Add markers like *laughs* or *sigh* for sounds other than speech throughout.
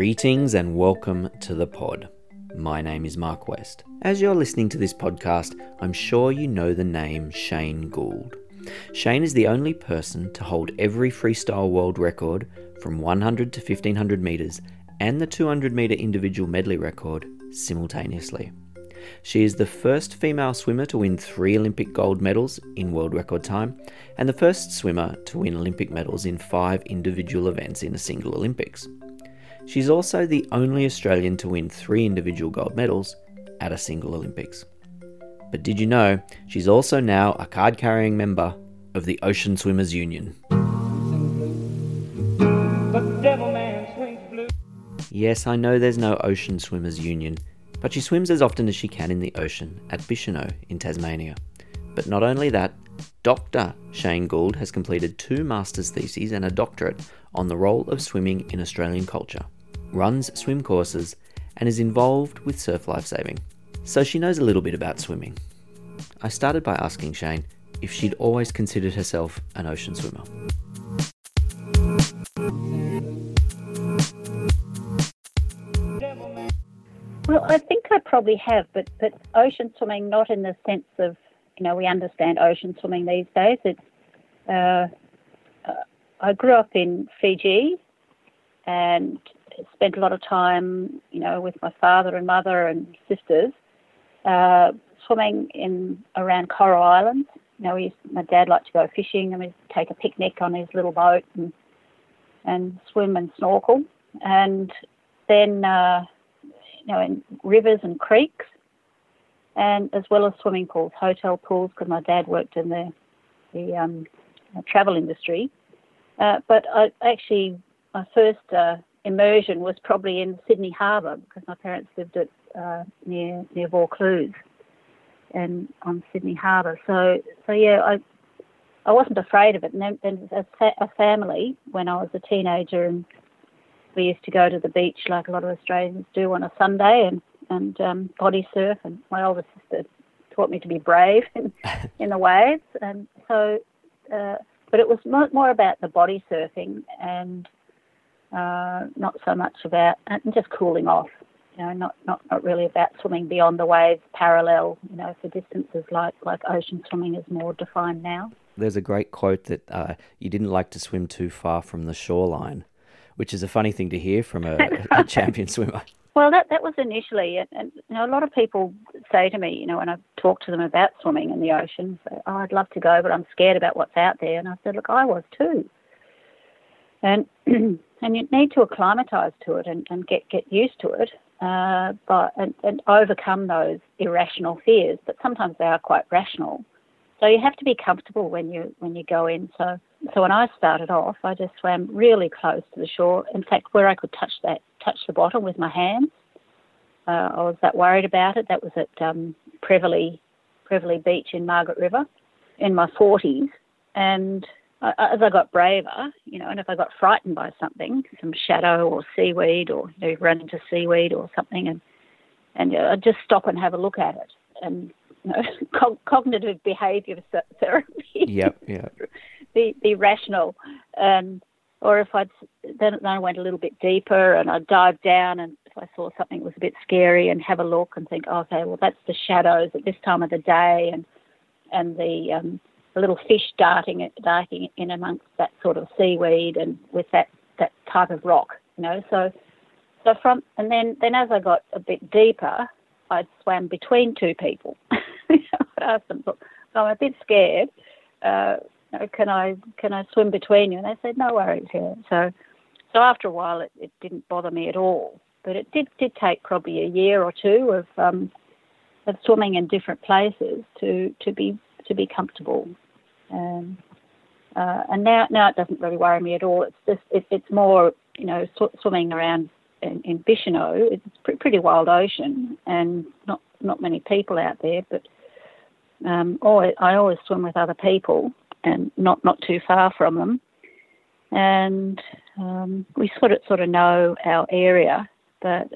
Greetings and welcome to the pod. My name is Mark West. As you're listening to this podcast, I'm sure you know the name Shane Gould. Shane is the only person to hold every freestyle world record from 100 to 1500 metres and the 200 metre individual medley record simultaneously. She is the first female swimmer to win three Olympic gold medals in world record time and the first swimmer to win Olympic medals in five individual events in a single Olympics. She's also the only Australian to win three individual gold medals at a single Olympics. But did you know she's also now a card carrying member of the Ocean Swimmers Union? Yes, I know there's no Ocean Swimmers Union, but she swims as often as she can in the ocean at Bicheno in Tasmania. But not only that, Dr. Shane Gould has completed two master's theses and a doctorate on the role of swimming in Australian culture, runs swim courses, and is involved with surf lifesaving. So she knows a little bit about swimming. I started by asking Shane if she'd always considered herself an ocean swimmer. Well, I think I probably have, but but ocean swimming not in the sense of you know we understand ocean swimming these days. It's uh, uh, I grew up in Fiji and spent a lot of time you know with my father and mother and sisters uh, swimming in around Coral Islands. You know, used, my dad liked to go fishing and we'd take a picnic on his little boat and and swim and snorkel. And then uh, you know, in rivers and creeks, and as well as swimming pools, hotel pools, because my dad worked in the the um, travel industry. Uh, but I actually, my first uh, immersion was probably in Sydney Harbour because my parents lived at uh, near near Vaucluse, and on Sydney Harbour. So so yeah, I I wasn't afraid of it. And then, then as a family, when I was a teenager and we used to go to the beach like a lot of Australians do on a Sunday and and um, body surf. And my older sister taught me to be brave *laughs* in, *laughs* in the waves. And so, uh, but it was more, more about the body surfing and uh, not so much about and just cooling off. You know, not, not not really about swimming beyond the waves, parallel. You know, for distances like like ocean swimming is more defined now. There's a great quote that uh, you didn't like to swim too far from the shoreline which is a funny thing to hear from a, *laughs* a champion swimmer. Well, that that was initially, and, and you know, a lot of people say to me, you know, when I talk to them about swimming in the ocean, say, "Oh, I'd love to go, but I'm scared about what's out there." And I said, "Look, I was too." And *clears throat* and you need to acclimatise to it and, and get get used to it, uh, but and, and overcome those irrational fears. But sometimes they are quite rational. So you have to be comfortable when you when you go in. So so when I started off, I just swam really close to the shore. In fact, where I could touch that touch the bottom with my hands. Uh, I was that worried about it. That was at um, Prevelly Prevelly Beach in Margaret River in my 40s, and as I got braver, you know, and if I got frightened by something, some shadow or seaweed, or you know, run into seaweed or something, and and uh, I'd just stop and have a look at it, and you know, *laughs* cognitive behaviour therapy. Yep, yep. *laughs* be, be rational. And, or if I'd, then, then I went a little bit deeper and I'd dive down and if I saw something was a bit scary and have a look and think, oh, okay, well, that's the shadows at this time of the day and, and the, um, the little fish darting, darting in amongst that sort of seaweed and with that, that type of rock, you know. So, so from, and then, then as I got a bit deeper, I swam between two people. *laughs* I asked them, look, I'm a bit scared. Uh, can I can I swim between you? And they said, no worries here. So, so after a while, it, it didn't bother me at all. But it did did take probably a year or two of um, of swimming in different places to to be to be comfortable. Um, uh, and now now it doesn't really worry me at all. It's just it, it's more you know sw- swimming around in, in Bicheno. It's a pretty wild ocean and not not many people out there, but um, always, I always swim with other people and not not too far from them, and um, we sort of sort of know our area, but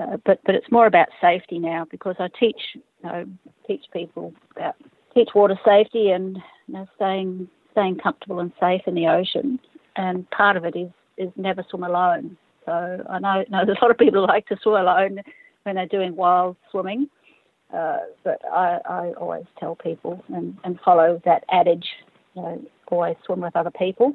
uh, but but it's more about safety now because I teach you know, teach people about teach water safety and you know, staying staying comfortable and safe in the ocean, and part of it is is never swim alone. So I know, know there's a lot of people *laughs* like to swim alone when they're doing wild swimming. Uh, but I, I always tell people and, and follow that adage, you know, always swim with other people.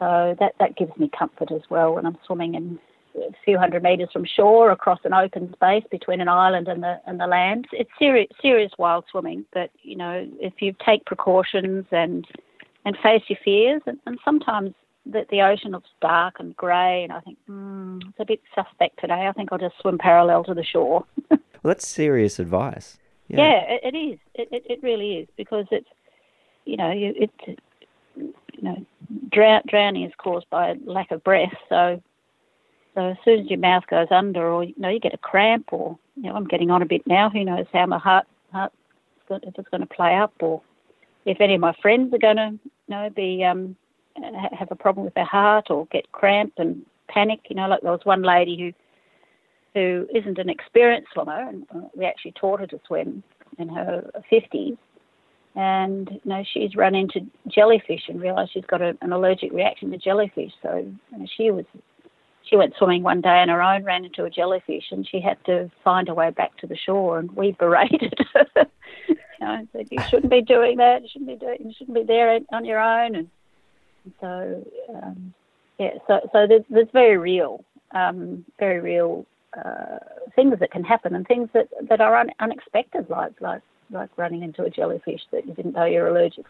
So that, that gives me comfort as well when I'm swimming in a few hundred metres from shore across an open space between an island and the and the land. It's serious serious wild swimming, but you know if you take precautions and and face your fears, and, and sometimes the, the ocean looks dark and grey, and I think mm, it's a bit suspect today. I think I'll just swim parallel to the shore. *laughs* well, that's serious advice. Yeah, yeah it, it is. It, it, it really is because it's you know you it you know drown, drowning is caused by lack of breath, so so as soon as your mouth goes under, or you know, you get a cramp, or you know, I'm getting on a bit now. Who knows how my heart heart if it's going to play up, or if any of my friends are going to, you know, be um, have a problem with their heart or get cramp and panic. You know, like there was one lady who who isn't an experienced swimmer, and uh, we actually taught her to swim in her 50s. And you know, she's run into jellyfish and realised she's got a, an allergic reaction to jellyfish. So you know, she was she went swimming one day on her own, ran into a jellyfish, and she had to find her way back to the shore. And we *laughs* berated her. you know, said you shouldn't be doing that. You shouldn't be doing. You shouldn't be there on your own. And, and so, um, yeah. So, so there's, there's very real, um, very real uh, things that can happen, and things that that are un- unexpected, like like like running into a jellyfish that you didn't know you're allergic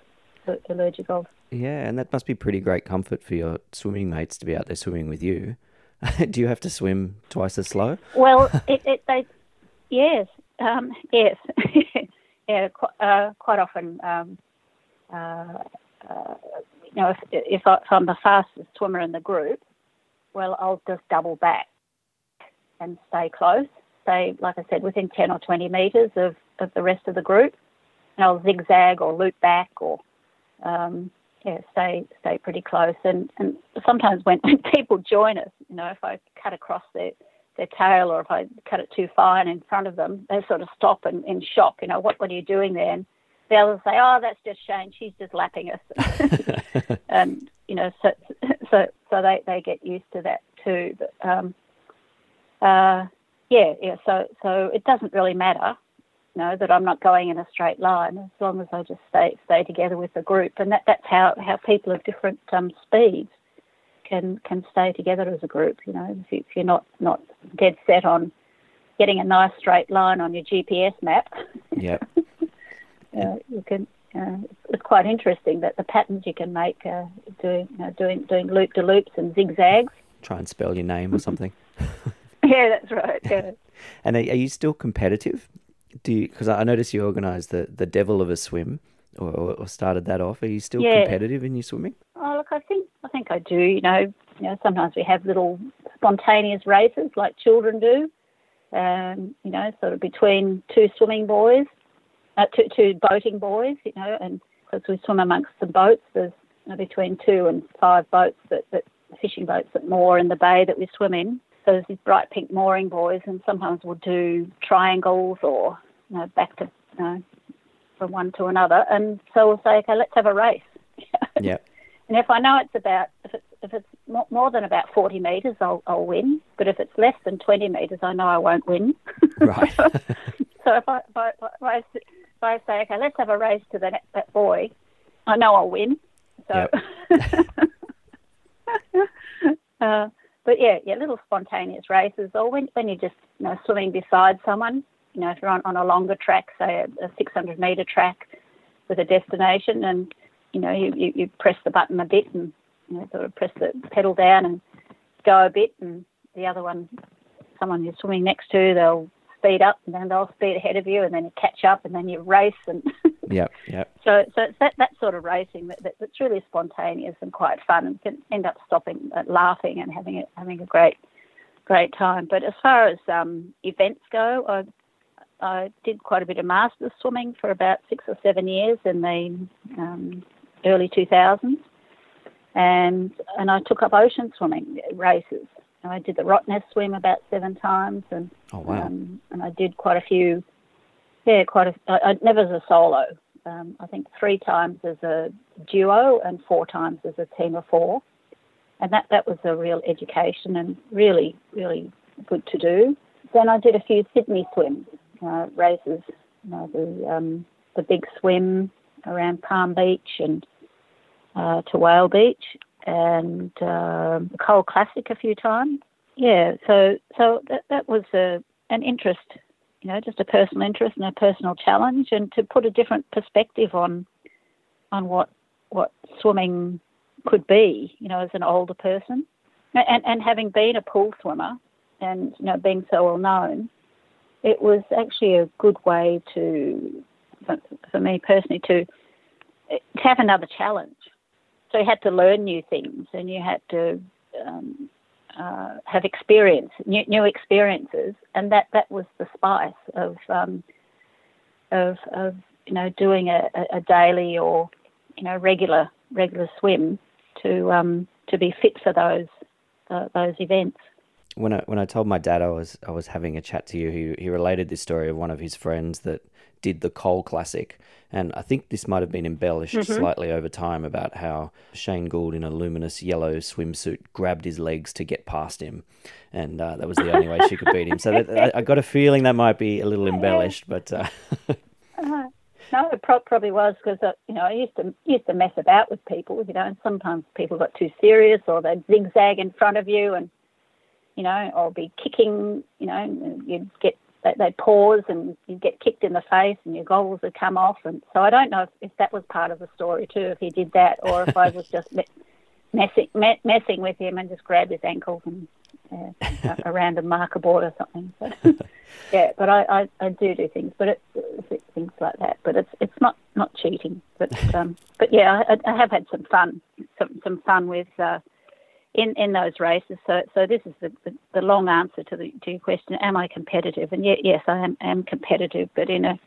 allergic of. Yeah, and that must be pretty great comfort for your swimming mates to be out there swimming with you. *laughs* Do you have to swim twice as slow? Well, *laughs* it, it they yes, um, yes, *laughs* yeah, uh, quite often. Um, uh, uh, you know, if if, I, I'm the fastest swimmer in the group, well, I'll just double back and stay close. Stay, like I said, within ten or twenty meters of, of the rest of the group, and I'll zigzag or loop back or um, yeah, stay stay pretty close. And and sometimes when, when *laughs* people join us, you know, if I cut across their their tail or if I cut it too fine in front of them, they sort of stop and in shock. You know, what what are you doing there? And the others say, oh, that's just Shane. She's just lapping us. *laughs* *laughs* and you know, so so so they they get used to that too. But um, uh, yeah, yeah. So so it doesn't really matter know that I'm not going in a straight line as long as I just stay stay together with the group, and that, that's how, how people of different um, speeds can can stay together as a group. You know, if, you, if you're not not dead set on getting a nice straight line on your GPS map, *laughs* yeah, uh, you can. Uh, it's quite interesting that the patterns you can make uh, doing you know, doing doing loop de loops and zigzags. Try and spell your name or something. *laughs* yeah, that's right. Yeah. *laughs* and are, are you still competitive? Do you? Because I noticed you organised the the Devil of a Swim, or, or started that off. Are you still yeah. competitive in your swimming? Oh, look, I think I think I do. You know, you know, sometimes we have little spontaneous races like children do. Um, you know, sort of between two swimming boys, uh, two, two boating boys. You know, and because we swim amongst some boats, there's you know, between two and five boats that, that fishing boats that moor in the bay that we swim in. These bright pink mooring buoys, and sometimes we'll do triangles or you know back to you know from one to another. And so we'll say, okay, let's have a race. *laughs* yeah. And if I know it's about if it's if it's more than about 40 metres, I'll I'll win. But if it's less than 20 metres, I know I won't win. *laughs* Right. *laughs* so if I, if I, if I if I say, okay, let's have a race to that that buoy, I know I'll win. So. Yep. uh, but yeah, yeah, little spontaneous races, or when when you're just you know swimming beside someone. You know, if you're on, on a longer track, say a, a 600 meter track with a destination, and you know you, you, you press the button a bit and you know sort of press the pedal down and go a bit, and the other one, someone you're swimming next to, they'll speed up and then they'll speed ahead of you and then you catch up and then you race and *laughs* yeah yeah so so it's that, that sort of racing that, that, that's really spontaneous and quite fun and can end up stopping uh, laughing and having a, having a great great time. But as far as um, events go I, I did quite a bit of masters swimming for about six or seven years in the um, early 2000s and and I took up ocean swimming races. I did the Rottnest swim about seven times, and oh wow, um, and I did quite a few. Yeah, quite a. I, I never as a solo. Um, I think three times as a duo and four times as a team of four. and that that was a real education and really really good to do. Then I did a few Sydney swims uh, races, you know, the um, the big swim around Palm Beach and uh, to Whale Beach, and uh, the Cole Classic a few times. Yeah, so so that that was a an interest, you know, just a personal interest and a personal challenge, and to put a different perspective on on what what swimming could be, you know, as an older person, and and having been a pool swimmer, and you know, being so well known, it was actually a good way to, for, me personally, to to have another challenge. So you had to learn new things, and you had to um, uh, have experience, new, new, experiences, and that, that was the spice of um, of, of you know doing a, a, daily or you know regular regular swim to um, to be fit for those uh, those events. When I when I told my dad I was I was having a chat to you, he he related this story of one of his friends that did the Cole Classic, and I think this might have been embellished mm-hmm. slightly over time about how Shane Gould in a luminous yellow swimsuit grabbed his legs to get past him, and uh, that was the only way she could beat him. So that, I, I, got a feeling that might be a little embellished, but. Uh... *laughs* uh, no, it probably was because uh, you know I used to used to mess about with people, you know, and sometimes people got too serious or they'd zigzag in front of you, and you know, or be kicking, you know, you'd get they they pause and you'd get kicked in the face and your goggles would come off. And so I don't know if, if that was part of the story too, if he did that, or if I was *laughs* just messing messing with him and just grabbed his ankles and around a random marker board or something. *laughs* But, yeah, but I, I, I, do do things, but it, it's things like that. But it's it's not not cheating. But um, but yeah, I, I have had some fun, some some fun with. Uh, in, in those races. So, so this is the, the, the long answer to, the, to your question: Am I competitive? And yet, yes, I am, am competitive, but in a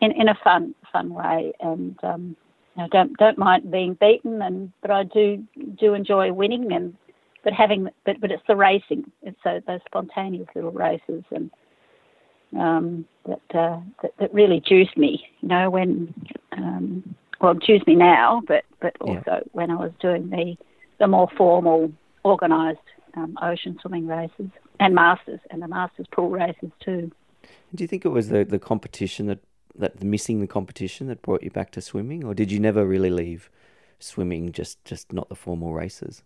in, in a fun fun way, and um, I don't don't mind being beaten, and but I do do enjoy winning, and but having but but it's the racing. It's so those spontaneous little races, and um, that, uh, that that really juice me. You know when um, well juice me now, but but also yeah. when I was doing the the more formal, organised um, ocean swimming races and masters and the masters pool races too. Do you think it was the, the competition that that missing the competition that brought you back to swimming, or did you never really leave swimming? Just just not the formal races.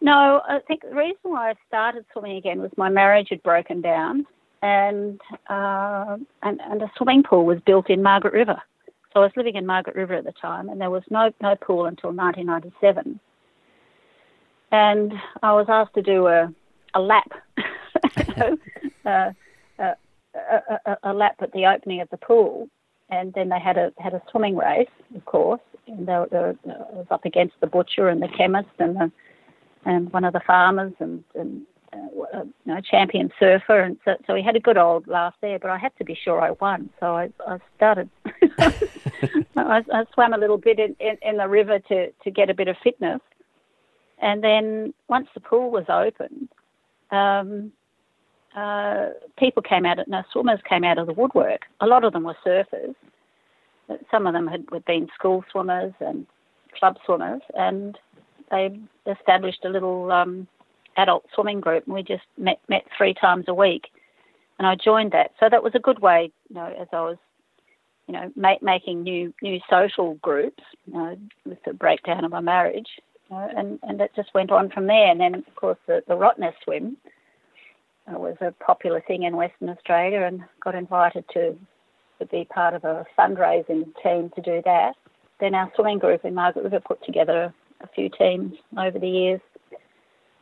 No, I think the reason why I started swimming again was my marriage had broken down, and uh, and, and a swimming pool was built in Margaret River. So I was living in Margaret River at the time, and there was no no pool until 1997 and I was asked to do a a lap, *laughs* uh, uh, a, a, a, lap at the opening of the pool, and then they had a had a swimming race, of course, and they, they was up against the butcher and the chemist and the and one of the farmers and and uh, you know, champion surfer, and so, so we had a good old laugh there. But I had to be sure I won, so I, I started. *laughs* I, I swam a little bit in, in, in the river to to get a bit of fitness, and then once the pool was open, um, uh, people came out, no, swimmers came out of the woodwork. A lot of them were surfers. Some of them had, had been school swimmers and club swimmers, and they established a little um, adult swimming group, and we just met, met three times a week. And I joined that, so that was a good way, you know, as I was, you know, making new new social groups, you know, with the breakdown of my marriage and, and it just went on from there. And then, of course, the, the Rottnest swim uh, was a popular thing in Western Australia and got invited to, to be part of a fundraising team to do that. Then our swimming group in Margaret River put together a few teams over the years.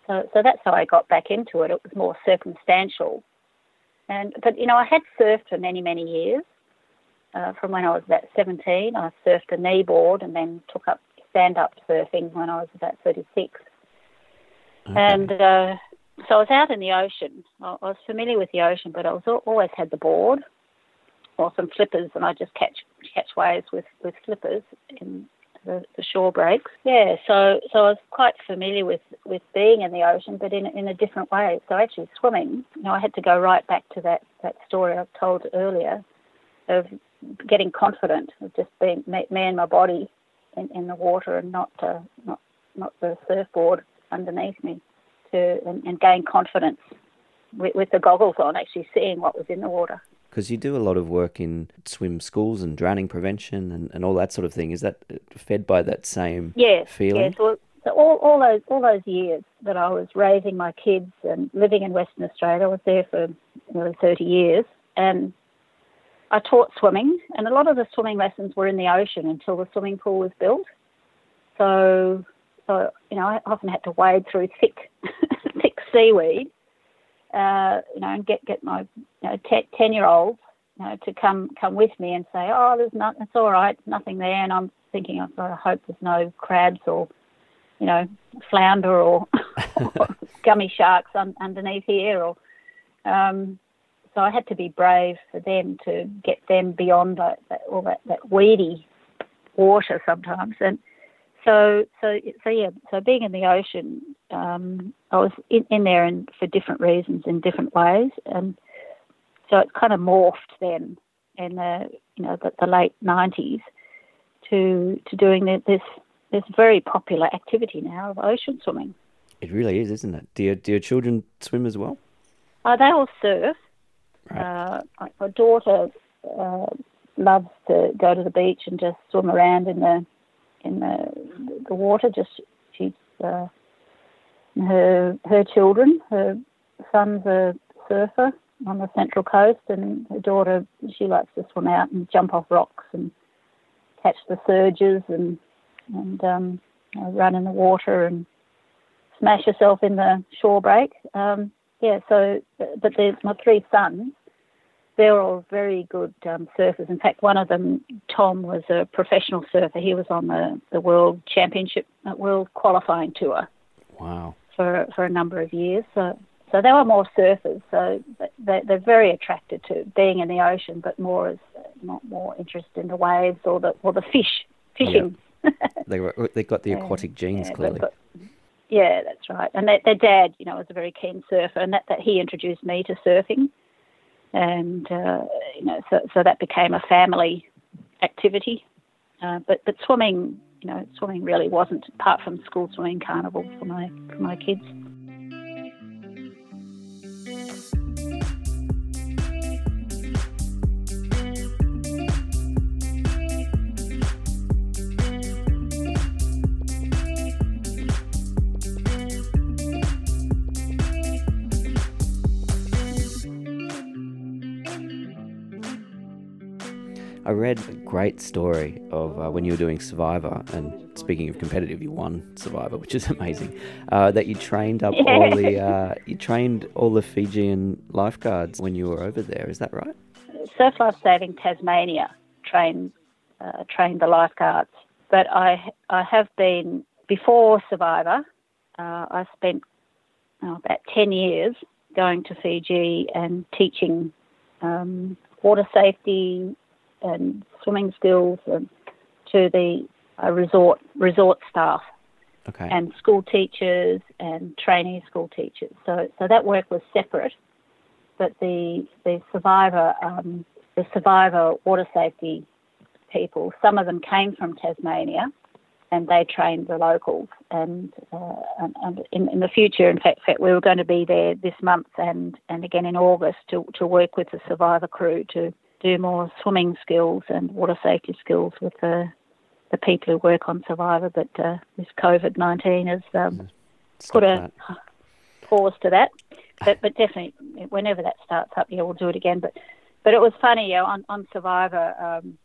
So, so that's how I got back into it. It was more circumstantial. And, but, you know, I had surfed for many, many years. Uh, from when I was about 17, I surfed a knee board and then took up stand up surfing when I was about 36. Okay. And uh, so I was out in the ocean. I was familiar with the ocean, but I was always had the board or some flippers, and I just catch catch waves with, with flippers in the, the shore breaks. Yeah, so so I was quite familiar with, with being in the ocean, but in in a different way. So actually swimming, you know, I had to go right back to that that story I told earlier of getting confident of just being me, me and my body in, in the water and not uh, not not the surfboard. underneath me to and, and gain confidence with, with the goggles on, actually seeing what was in the water. Because you do a lot of work in swim schools and drowning prevention and, and all that sort of thing. Is that fed by that same yes, feeling? Yes, well, so all, all those all those years that I was raising my kids and living in Western Australia, I was there for nearly 30 years, and I taught swimming, and a lot of the swimming lessons were in the ocean until the swimming pool was built. So, so you know, I often had to wade through thick, *laughs* thick seaweed, uh, you know, and get get my you know, ten year olds, you know, to come come with me and say, oh, there's nothing, it's all right, nothing there, and I'm thinking, I oh, I hope there's no crabs or, you know, flounder or, or *laughs* *laughs* gummy sharks un- underneath here, or. Um, so I had to be brave for them to get them beyond that, that all that, that weedy water sometimes. And so, so, so yeah. So being in the ocean, um, I was in, in there and for different reasons in different ways, and so it kind of morphed then in the you know the, the late nineties to to doing this this very popular activity now of ocean swimming. It really is, isn't it? Do your, do your children swim as well? Uh, they all surf. Right. Uh, my daughter uh, loves to go to the beach and just swim around in the in the the water. Just she's uh, her her children. Her son's a surfer on the central coast, and her daughter she likes to swim out and jump off rocks and catch the surges and and um, run in the water and smash herself in the shore break. Um, yeah, so but there's my three sons they're all very good um, surfers. In fact, one of them, Tom, was a professional surfer. He was on the, the World Championship, uh, World Qualifying Tour. Wow. For for a number of years. So so they were more surfers. So they, they're very attracted to being in the ocean, but more as not more interested in the waves or the or the fish fishing. Yeah. *laughs* they were, they got the aquatic genes yeah, clearly. Yeah, that's right. And they, their dad, you know, was a very keen surfer, and that, that he introduced me to surfing and uh, you know, so so that became a family activity. Uh, but but swimming, you know, swimming really wasn't apart from school swimming carnival for my for my kids. I read a great story of uh, when you were doing Survivor, and speaking of competitive, you won Survivor, which is *laughs* amazing. Uh, that you trained up yeah. all the uh, you trained all the Fijian lifeguards when you were over there. Is that right? Surf Life Saving Tasmania trained uh, trained the lifeguards, but I I have been before Survivor. Uh, I spent oh, about ten years going to Fiji and teaching um, water safety, and swimming skills and to the uh, resort resort staff okay. and school teachers and trainee school teachers. So so that work was separate, but the the survivor um, the survivor water safety people, some of them came from Tasmania. And they trained the locals, and, uh, and, and in, in, the future, in fact, fact, we were going to be there this month and, and again in August to, to work with the survivor crew to do more swimming skills and water safety skills with the the people who work on Survivor. But uh, this COVID nineteen has um, put a that. pause to that. But but definitely, whenever that starts up, yeah, we'll do it again. But but it was funny, yeah, on on Survivor, um,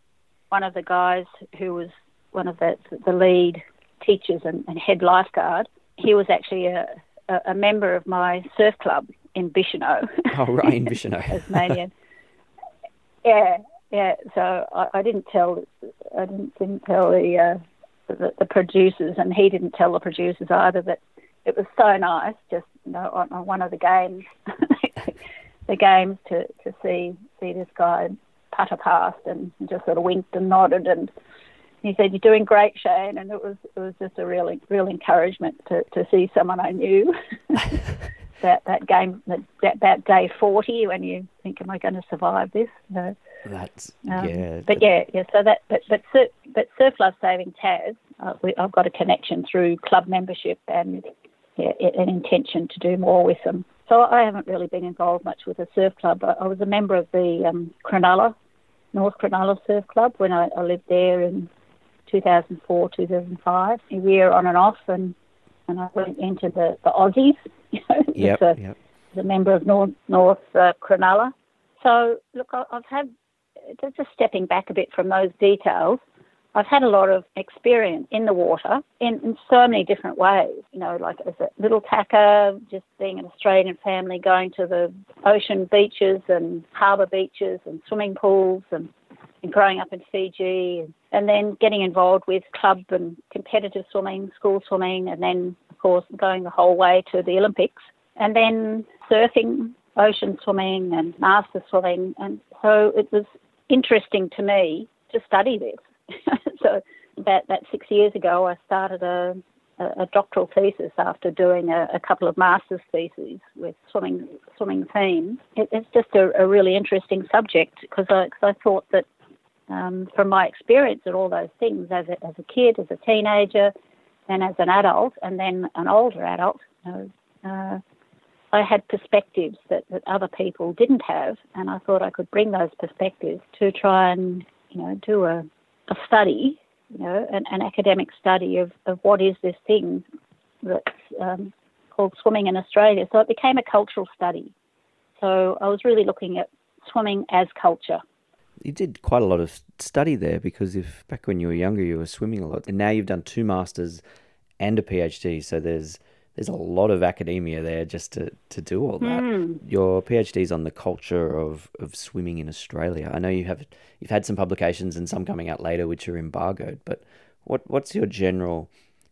one of the guys who was one of the the lead teachers and, and head lifeguard, he was actually a, a, a member of my surf club in Bicheno. Oh, right, in *laughs* Bicheno. Tasmanian. Yeah, yeah. So I, I didn't tell I didn't, didn't tell the, uh, the, the producers, and he didn't tell the producers either. But it was so nice, just you know, on, on one of the games, *laughs* the games to to see see this guy putter past and just sort of winked and nodded and he said, "You're doing great, Shane," and it was it was just a real real encouragement to, to see someone I knew. *laughs* that that game that, that day forty when you think, "Am I going to survive this?" No. That's um, yeah. But yeah, yeah. So that but but but Surf Life Saving Tas, uh, we, I've got a connection through club membership and yeah, an intention to do more with them. So I haven't really been involved much with the surf club. I was a member of the um, Cronulla, North Cronulla Surf Club when I, I lived there in 2004, 2005, a year on and off, and and I went into the, the Aussies, *laughs* you know, yep, a, yep. a member of North, North uh, Cronulla. So, look, I've had, just stepping back a bit from those details, I've had a lot of experience in the water in, in so many different ways. You know, like as a little tacker, just being an Australian family, going to the ocean beaches and harbour beaches and swimming pools and, and growing up in Fiji and, and then getting involved with club and competitive swimming, school swimming, and then, course, going the whole way to the Olympics. And then surfing, ocean swimming and master swimming. And so it was interesting to me to study this *laughs* so about that six years ago, I started a, a doctoral thesis after doing a, a, couple of master's theses with swimming swimming themes. It, it's just a, a, really interesting subject because I, I thought that um, from my experience and all those things as a, as a kid, as a teenager, and as an adult, and then an older adult, you know, uh, I had perspectives that, that other people didn't have, and I thought I could bring those perspectives to try and you know do a a study, you know, an, an academic study of, of what is this thing that's um, called swimming in Australia. So it became a cultural study. So I was really looking at swimming as culture. You did quite a lot of study there because if back when you were younger you were swimming a lot, and now you've done two masters and a PhD. So there's there's a lot of academia there just to, to do all that. Mm. Your PhD is on the culture of, of swimming in Australia. I know you have you've had some publications and some coming out later which are embargoed, but what what's your general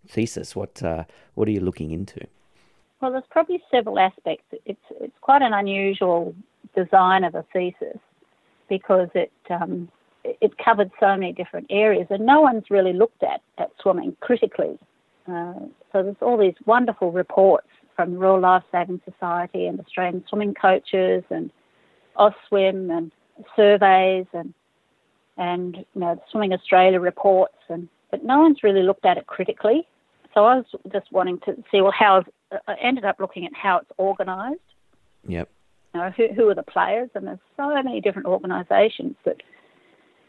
thesis? What uh, what are you looking into? Well, there's probably several aspects. It's it's quite an unusual design of a thesis because it um, it covered so many different areas, and no one's really looked at at swimming critically uh, so there's all these wonderful reports from the Royal Life Saving Society and Australian swimming coaches and AUSTSWIM and surveys and and you know Swimming Australia reports and but no one's really looked at it critically. So I was just wanting to see well how I ended up looking at how it's organised. Yep. You know, who who are the players and there's so many different organisations that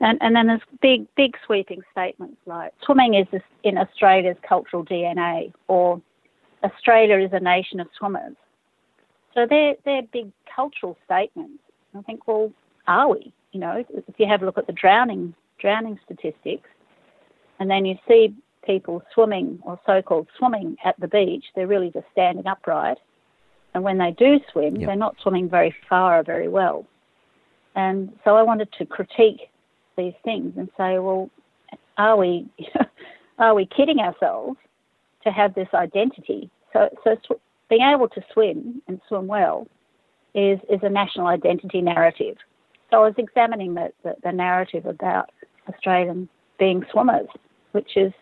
and, and then there's big, big sweeping statements like swimming is in Australia's cultural DNA or Australia is a nation of swimmers. So they're, they're big cultural statements. I think, well, are we? You know, if you have a look at the drowning, drowning statistics and then you see people swimming or so-called swimming at the beach, they're really just standing upright. And when they do swim, yep. they're not swimming very far or very well. And so I wanted to critique these things and say, well, are we *laughs* are we kidding ourselves to have this identity? So, so sw- being able to swim and swim well is is a national identity narrative. So I was examining the, the, the narrative about Australians being swimmers, which is,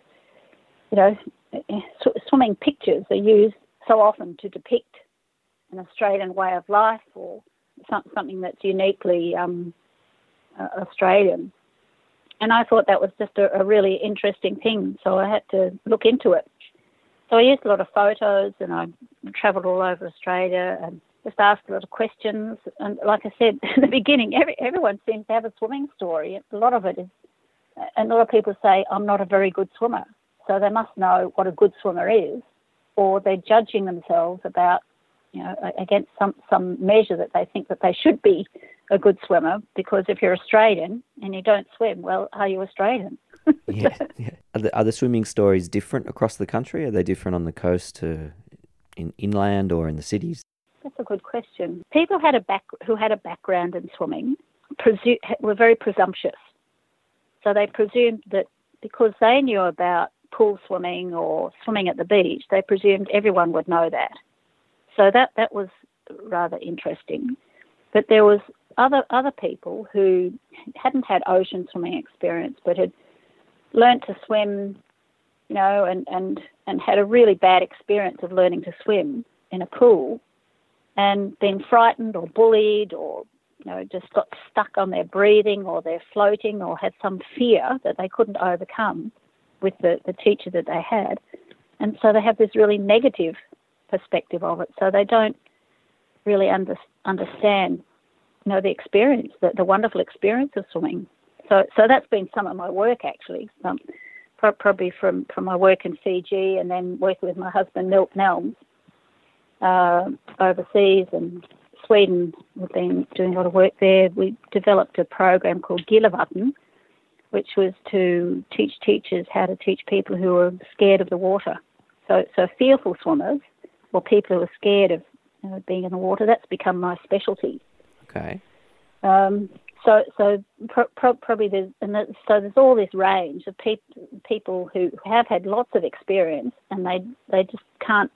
you know, sw- swimming pictures are used so often to depict an Australian way of life or something that's uniquely um, uh, Australian. And I thought that was just a, a really interesting thing, so I had to look into it. So I used a lot of photos and I travelled all over Australia and just asked a lot of questions. And like I said *laughs* at the beginning, every, everyone seems to have a swimming story. A lot of it is, and a lot of people say, I'm not a very good swimmer. So they must know what a good swimmer is, or they're judging themselves about, you know, against some, some measure that they think that they should be a good swimmer because if you're Australian and you don't swim, well, are you Australian? *laughs* yeah, yeah. Are the, are the swimming stories different across the country? Are they different on the coast to in inland or in the cities? That's a good question. People had a back who had a background in swimming presu- were very presumptuous. So they presumed that because they knew about pool swimming or swimming at the beach, they presumed everyone would know that. So that that was rather interesting. But there was other other people who hadn't had ocean swimming experience but had learnt to swim, you know, and, and, and had a really bad experience of learning to swim in a pool and been frightened or bullied or you know, just got stuck on their breathing or their floating or had some fear that they couldn't overcome with the, the teacher that they had. And so they have this really negative perspective of it. So they don't really under, understand, you know, the experience, the, the wonderful experience of swimming. So, so that's been some of my work actually. Um, probably from, from my work in Fiji and then working with my husband Milt Nelms uh, overseas and Sweden. We've been doing a lot of work there. We developed a program called Gilla Vatten, which was to teach teachers how to teach people who are scared of the water. So, so fearful swimmers or people who are scared of you know, being in the water. That's become my specialty. Okay. Um, so, so pro- pro- probably there's and the, so there's all this range of pe- people who have had lots of experience and they they just can't.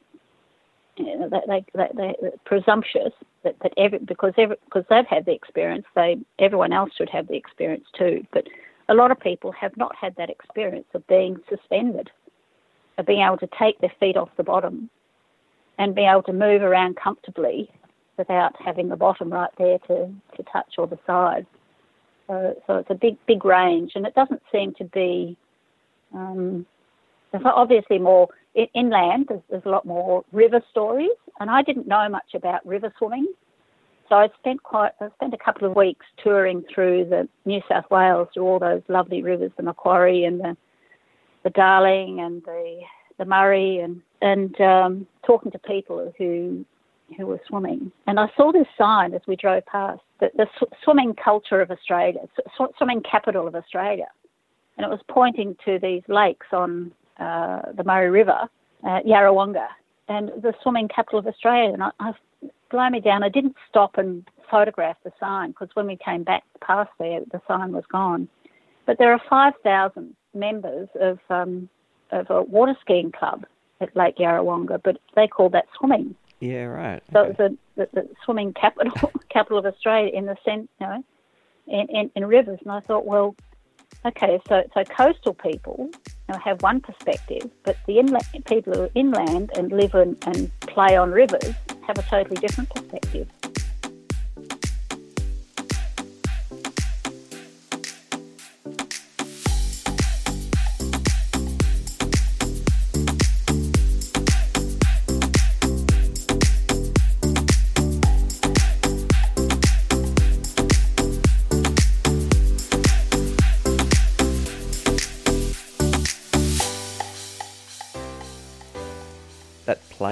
You know, they, they, they, are presumptuous that, that every, because every, because they've had the experience, they everyone else should have the experience too. But a lot of people have not had that experience of being suspended, of being able to take their feet off the bottom and be able to move around comfortably without having the bottom right there to, to touch or the sides. So, so it's a big, big range, and it doesn't seem to be. Um, there's obviously more inland. There's, there's a lot more river stories, and I didn't know much about river swimming, so I spent quite. I spent a couple of weeks touring through the New South Wales through all those lovely rivers, the Macquarie and the the Darling and the the Murray, and and um, talking to people who who were swimming. And I saw this sign as we drove past, the, the swimming culture of Australia, sw- swimming capital of Australia. And it was pointing to these lakes on uh, the Murray River, uh, Yarrawonga, and the swimming capital of Australia. And I, I blow me down. I didn't stop and photograph the sign because when we came back past there, the sign was gone. But there are 5,000 members of, um, of a water skiing club at Lake Yarrawonga, but they call that swimming. Yeah, right. So okay. it's the, the, the, swimming capital *laughs* capital of Australia in the sense, you know, in, in, in, rivers. And I thought, well, okay, so so coastal people you know, have one perspective, but the inland people who are inland and live in, and play on rivers have a totally different perspective.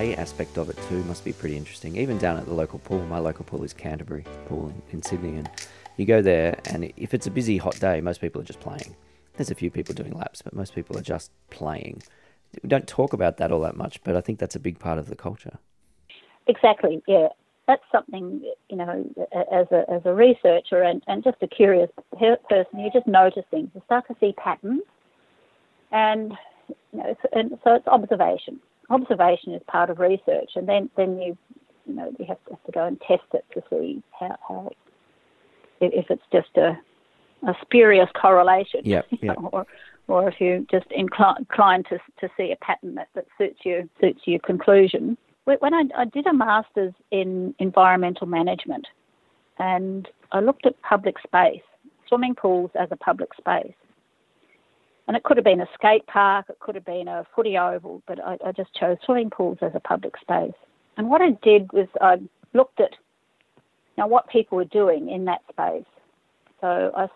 Play aspect of it too must be pretty interesting. Even down at the local pool, my local pool is Canterbury Pool in, in Sydney, and you go there, and if it's a busy, hot day, most people are just playing. There's a few people doing laps, but most people are just playing. We don't talk about that all that much, but I think that's a big part of the culture. Exactly, yeah. That's something, you know, as a, as a researcher and, and just a curious person, you just notice things. You start to see patterns, and, you know, and so it's observation observation is part of research, and then then you you know you have to, have to go and test it to see how, how if it's just a a spurious correlation, yep, *laughs* yep. or or if you're just inclined incline to to see a pattern that, that suits you suits your conclusion. When I, I did a master's in environmental management, and I looked at public space, swimming pools as a public space, and it could have been a skate park, it could have been a footy oval, but I, I just chose swimming pools as a public space. And what I did was I looked at now what people were doing in that space. So I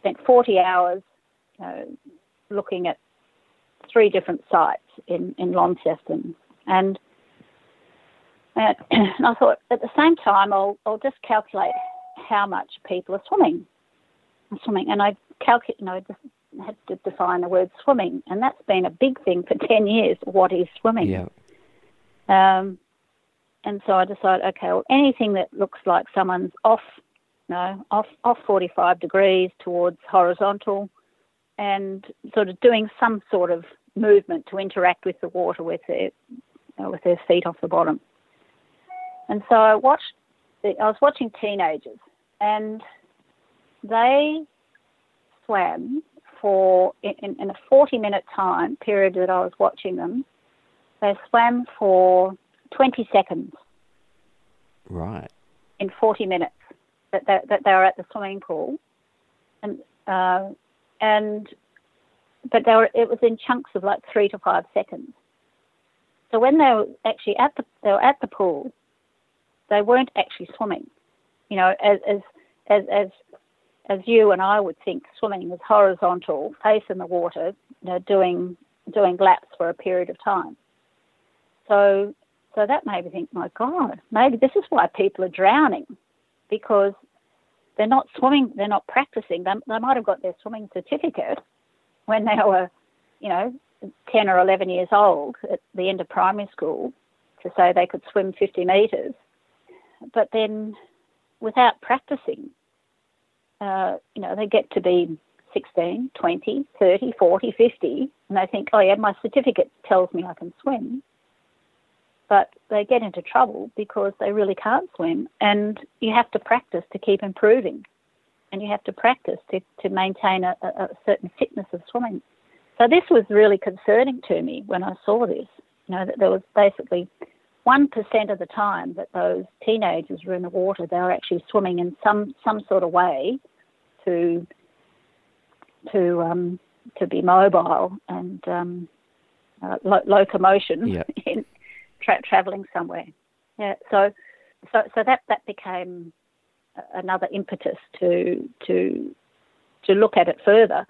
spent 40 hours you know, looking at three different sites in, in Launceston. And, uh, and *clears throat* I thought at the same time, I'll, I'll just calculate how much people are swimming. Swimming, and I calculate, you know, just had to define the word swimming, and that's been a big thing for *laughs* 10 years. What is swimming? Yeah. Um, and so I decided, okay, well, anything that looks like someone's off, no, off, off 45 degrees towards horizontal, and sort of doing some sort of movement to interact with the water with their, you know, with their feet off the bottom. And so I watched, I was watching teenagers, and they swam for in, in a 40 minute time period that I was watching them, they swam for 20 seconds. Right. In 40 minutes that they, that they were at the swimming pool, and uh, and but they were it was in chunks of like three to five seconds. so when they were actually at the they were at the pool, they weren't actually swimming. You know, as as as as as you and I would think swimming is horizontal, face in the water, you know, doing doing laps for a period of time. So so that made me think, my God, maybe this is why people are drowning, because they're not swimming, they're not practicing. They, they might have got their swimming certificate when they were, you know, 10 or 11 years old at the end of primary school to say they could swim 50 metres. But then without practicing, uh, you know, they get to be 16, 20, 30, 40, 50, and they think, oh, yeah, my certificate tells me I can swim. But they get into trouble because they really can't swim, and you have to practice to keep improving, and you have to practice to, to maintain a, a certain fitness of swimming. So this was really concerning to me when I saw this. You know, that there was basically 1% of the time that those teenagers were in the water, they were actually swimming in some, some sort of way to to um, to be mobile and um, uh, lo- locomotion *laughs* in tra- traveling somewhere. Yeah, so so so that that became another impetus to to to look at it further.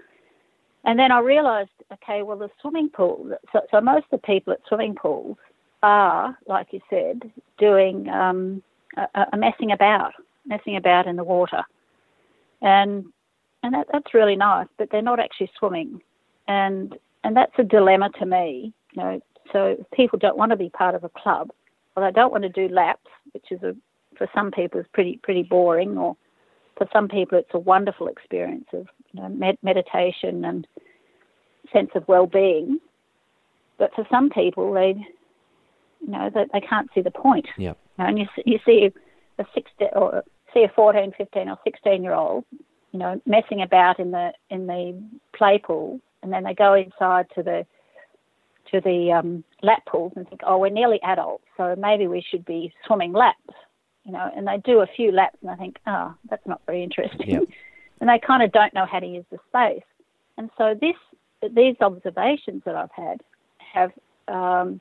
And then I realised, okay, well, the swimming pool. So, so most of the people at swimming pools are, like you said, doing um, a, a messing about, messing about in the water, and and that, that's really nice. But they're not actually swimming, and and that's a dilemma to me. You know, so people don't want to be part of a club, or they don't want to do laps, which is a for some people is pretty pretty boring, or for some people it's a wonderful experience of you know, med- meditation and sense of well-being. But for some people, they you know that they can't see the point. Yeah. You know, and you you see a 16 or see a 14, 15 or 16 year old, you know, messing about in the in the play pool, and then they go inside to the to the um, lap pools and think, oh, we're nearly adults, so maybe we should be swimming laps, you know, and they do a few laps and I think, oh, that's not very interesting. Yep. *laughs* and they kind of don't know how to use the space. And so this these observations that I've had have um,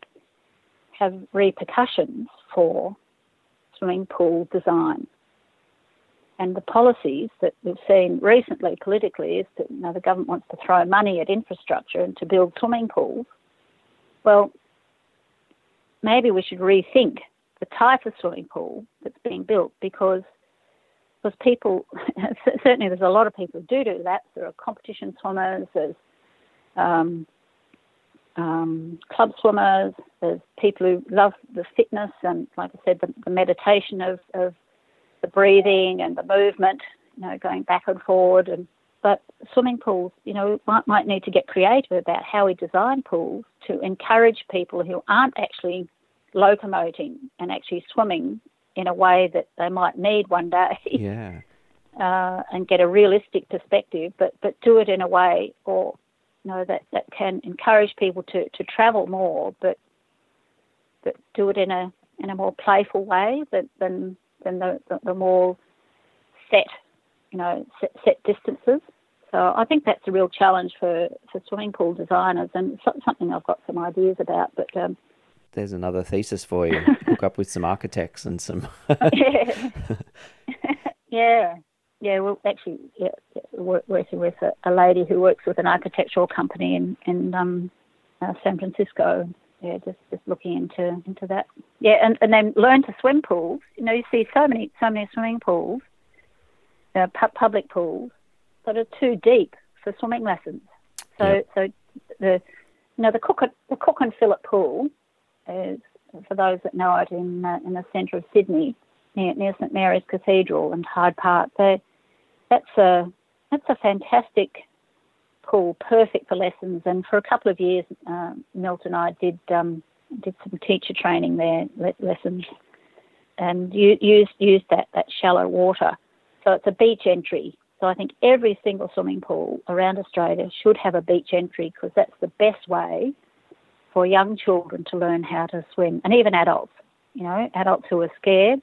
have repercussions for swimming pool design. And the policies that we've seen recently politically is that you know, the government wants to throw money at infrastructure and to build swimming pools. Well, maybe we should rethink the type of swimming pool that's being built because because people *laughs* certainly there's a lot of people who do do that. There are competition swimmers, there's um, um, club swimmers, there's people who love the fitness and, like I said, the, the meditation of, of the breathing and the movement, you know, going back and forward. And but swimming pools, you know, might might need to get creative about how we design pools to encourage people who aren't actually locomoting and actually swimming in a way that they might need one day. Yeah. *laughs* Uh, and get a realistic perspective, but but do it in a way or you know that, that can encourage people to, to travel more, but but do it in a in a more playful way than than, than the, the, the more set you know set, set distances. So I think that's a real challenge for, for swimming pool designers, and something I've got some ideas about. But um, there's another thesis for you. *laughs* Hook up with some architects and some. *laughs* *laughs* yeah. yeah, yeah. Well, actually, yeah, working with a, a, lady who works with an architectural company in in um, uh, San Francisco. Yeah, just just looking into into that. Yeah, and, and then learn to swim pools. You know, you see so many so many swimming pools, uh, pu- public pools, that are too deep for swimming lessons. So Yep. so the you know the Cook the Cook and Phillip pool is for those that know it in uh, in the centre of Sydney near, near St Mary's Cathedral and Hyde Park. They, that's a that's a fantastic pool, perfect for lessons. And for a couple of years, uh, Milt and I did um, did some teacher training there, le- lessons, and u- used used that that shallow water. So it's a beach entry. So I think every single swimming pool around Australia should have a beach entry because that's the best way for young children to learn how to swim, and even adults. You know, adults who are scared,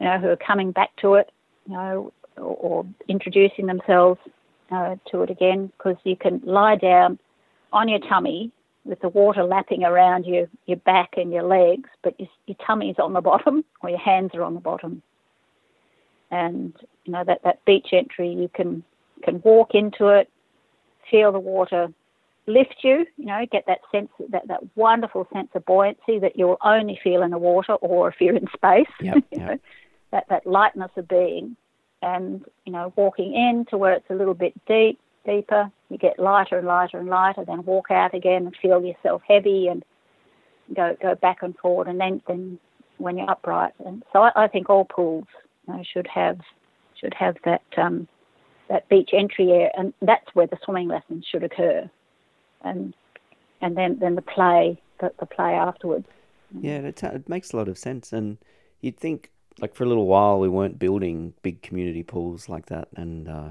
you know, who are coming back to it, you know, or, or introducing themselves uh, to it again, because you can lie down on your tummy with the water lapping around your, your back and your legs, but your, your tummy's on the bottom *laughs* or your hands are on the bottom. And you know that, that beach entry, you can can walk into it, feel the water lift you, you know, get that sense, that, that wonderful sense of buoyancy that you'll only feel in the water or if you're in space. *laughs* Yep, you yep. know, that, that lightness of being. And, you know, walking in to where it's a little bit deep, deeper, you get lighter and lighter and lighter, then walk out again and feel yourself heavy and go go back and forward and then, then when you're upright. And so I, I think all pools you know, should have should have that um, that beach entry area, and that's where the swimming lessons should occur and and then then the play the, the play afterwards. Yeah, it, it makes a lot of sense. And you'd think, like, for a little while, we weren't building big community pools like that, and uh,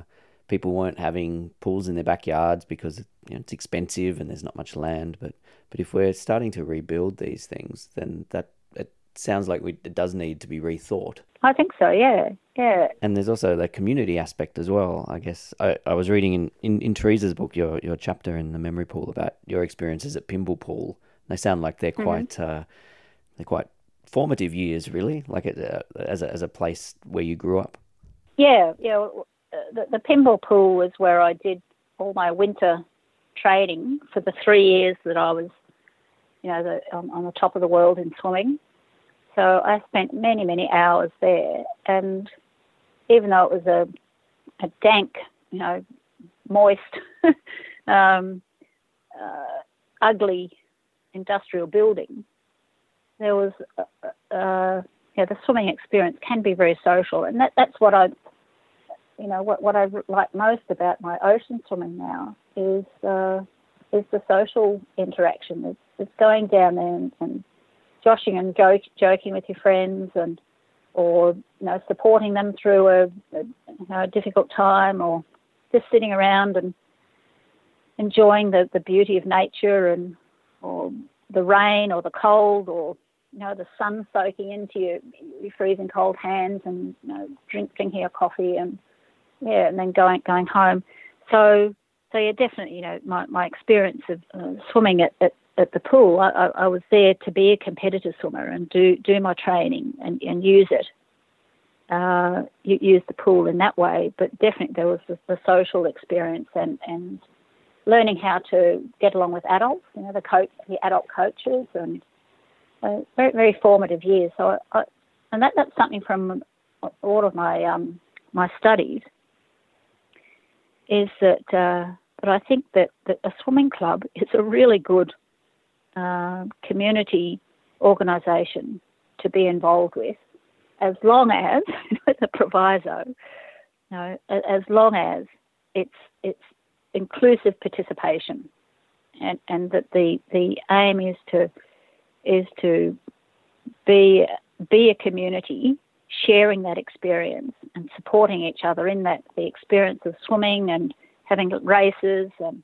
people weren't having pools in their backyards because you know, it's expensive and there's not much land. But but if we're starting to rebuild these things, then that it sounds like we, it does need to be rethought. I think so. Yeah, yeah. And there's also the community aspect as well. I guess I, I was reading in, in, in Teresa's book your your chapter in the memory pool about your experiences at Pymble Pool. They sound like they're quite mm-hmm. uh, they're quite formative years, really, like as a, as a place where you grew up. Yeah, yeah. The, the Pymble Pool was where I did all my winter training for the three years that I was, you know, the, on, on the top of the world in swimming. So I spent many, many hours there. And even though it was a, a dank, you know, moist, *laughs* um, uh, ugly industrial building, there was, uh, uh, yeah, the swimming experience can be very social. And that, that's what I, you know, what, what I like most about my ocean swimming now is, uh, is the social interaction. It's, it's going down there and, and joshing and joking with your friends and or you know supporting them through a, a, you know, a difficult time or just sitting around and enjoying the, the beauty of nature and or the rain or the cold or you know the sun soaking into your, your freezing cold hands and you know drink, drinking your coffee and yeah and then going going home so so yeah definitely you know my, my experience of uh, swimming at, at at the pool, I, I, was there to be a competitive swimmer and do, do my training and, and use it. Uh, use the pool in that way, but definitely there was the, the, social experience and, and learning how to get along with adults, you know, the coach, the adult coaches, and uh, very, very formative years. So, I, and that, that's something from all of my um, my studies is that uh, but I think that, that a swimming club *laughs* is a really good uh, community organisation to be involved with, as long as, *laughs* a proviso, you know, as long as it's it's inclusive participation, and and that the the aim is to is to be be a community sharing that experience and supporting each other in that the experience of swimming and having races and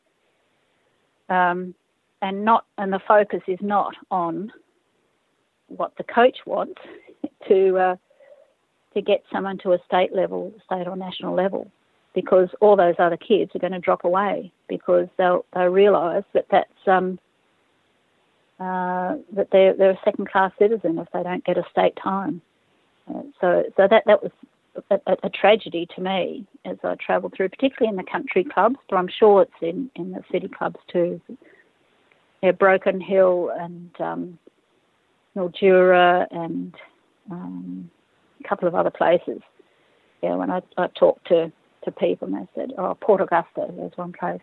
um, and not and the focus is not on what the coach wants *laughs* to uh, to get someone to a state level, state or national level, because all those other kids are going to drop away because they'll they'll realise that that's um, uh, that they're they're a second class citizen if they don't get a state time. Uh, so so that that was a, a, a, tragedy to me as I travelled through, particularly in the country clubs, but I'm sure it's in, in the city clubs too yeah, Broken Hill and um, Mildura and um, a couple of other places. Yeah, when I, I talked to, to people and they said, oh, Port Augusta, is one place.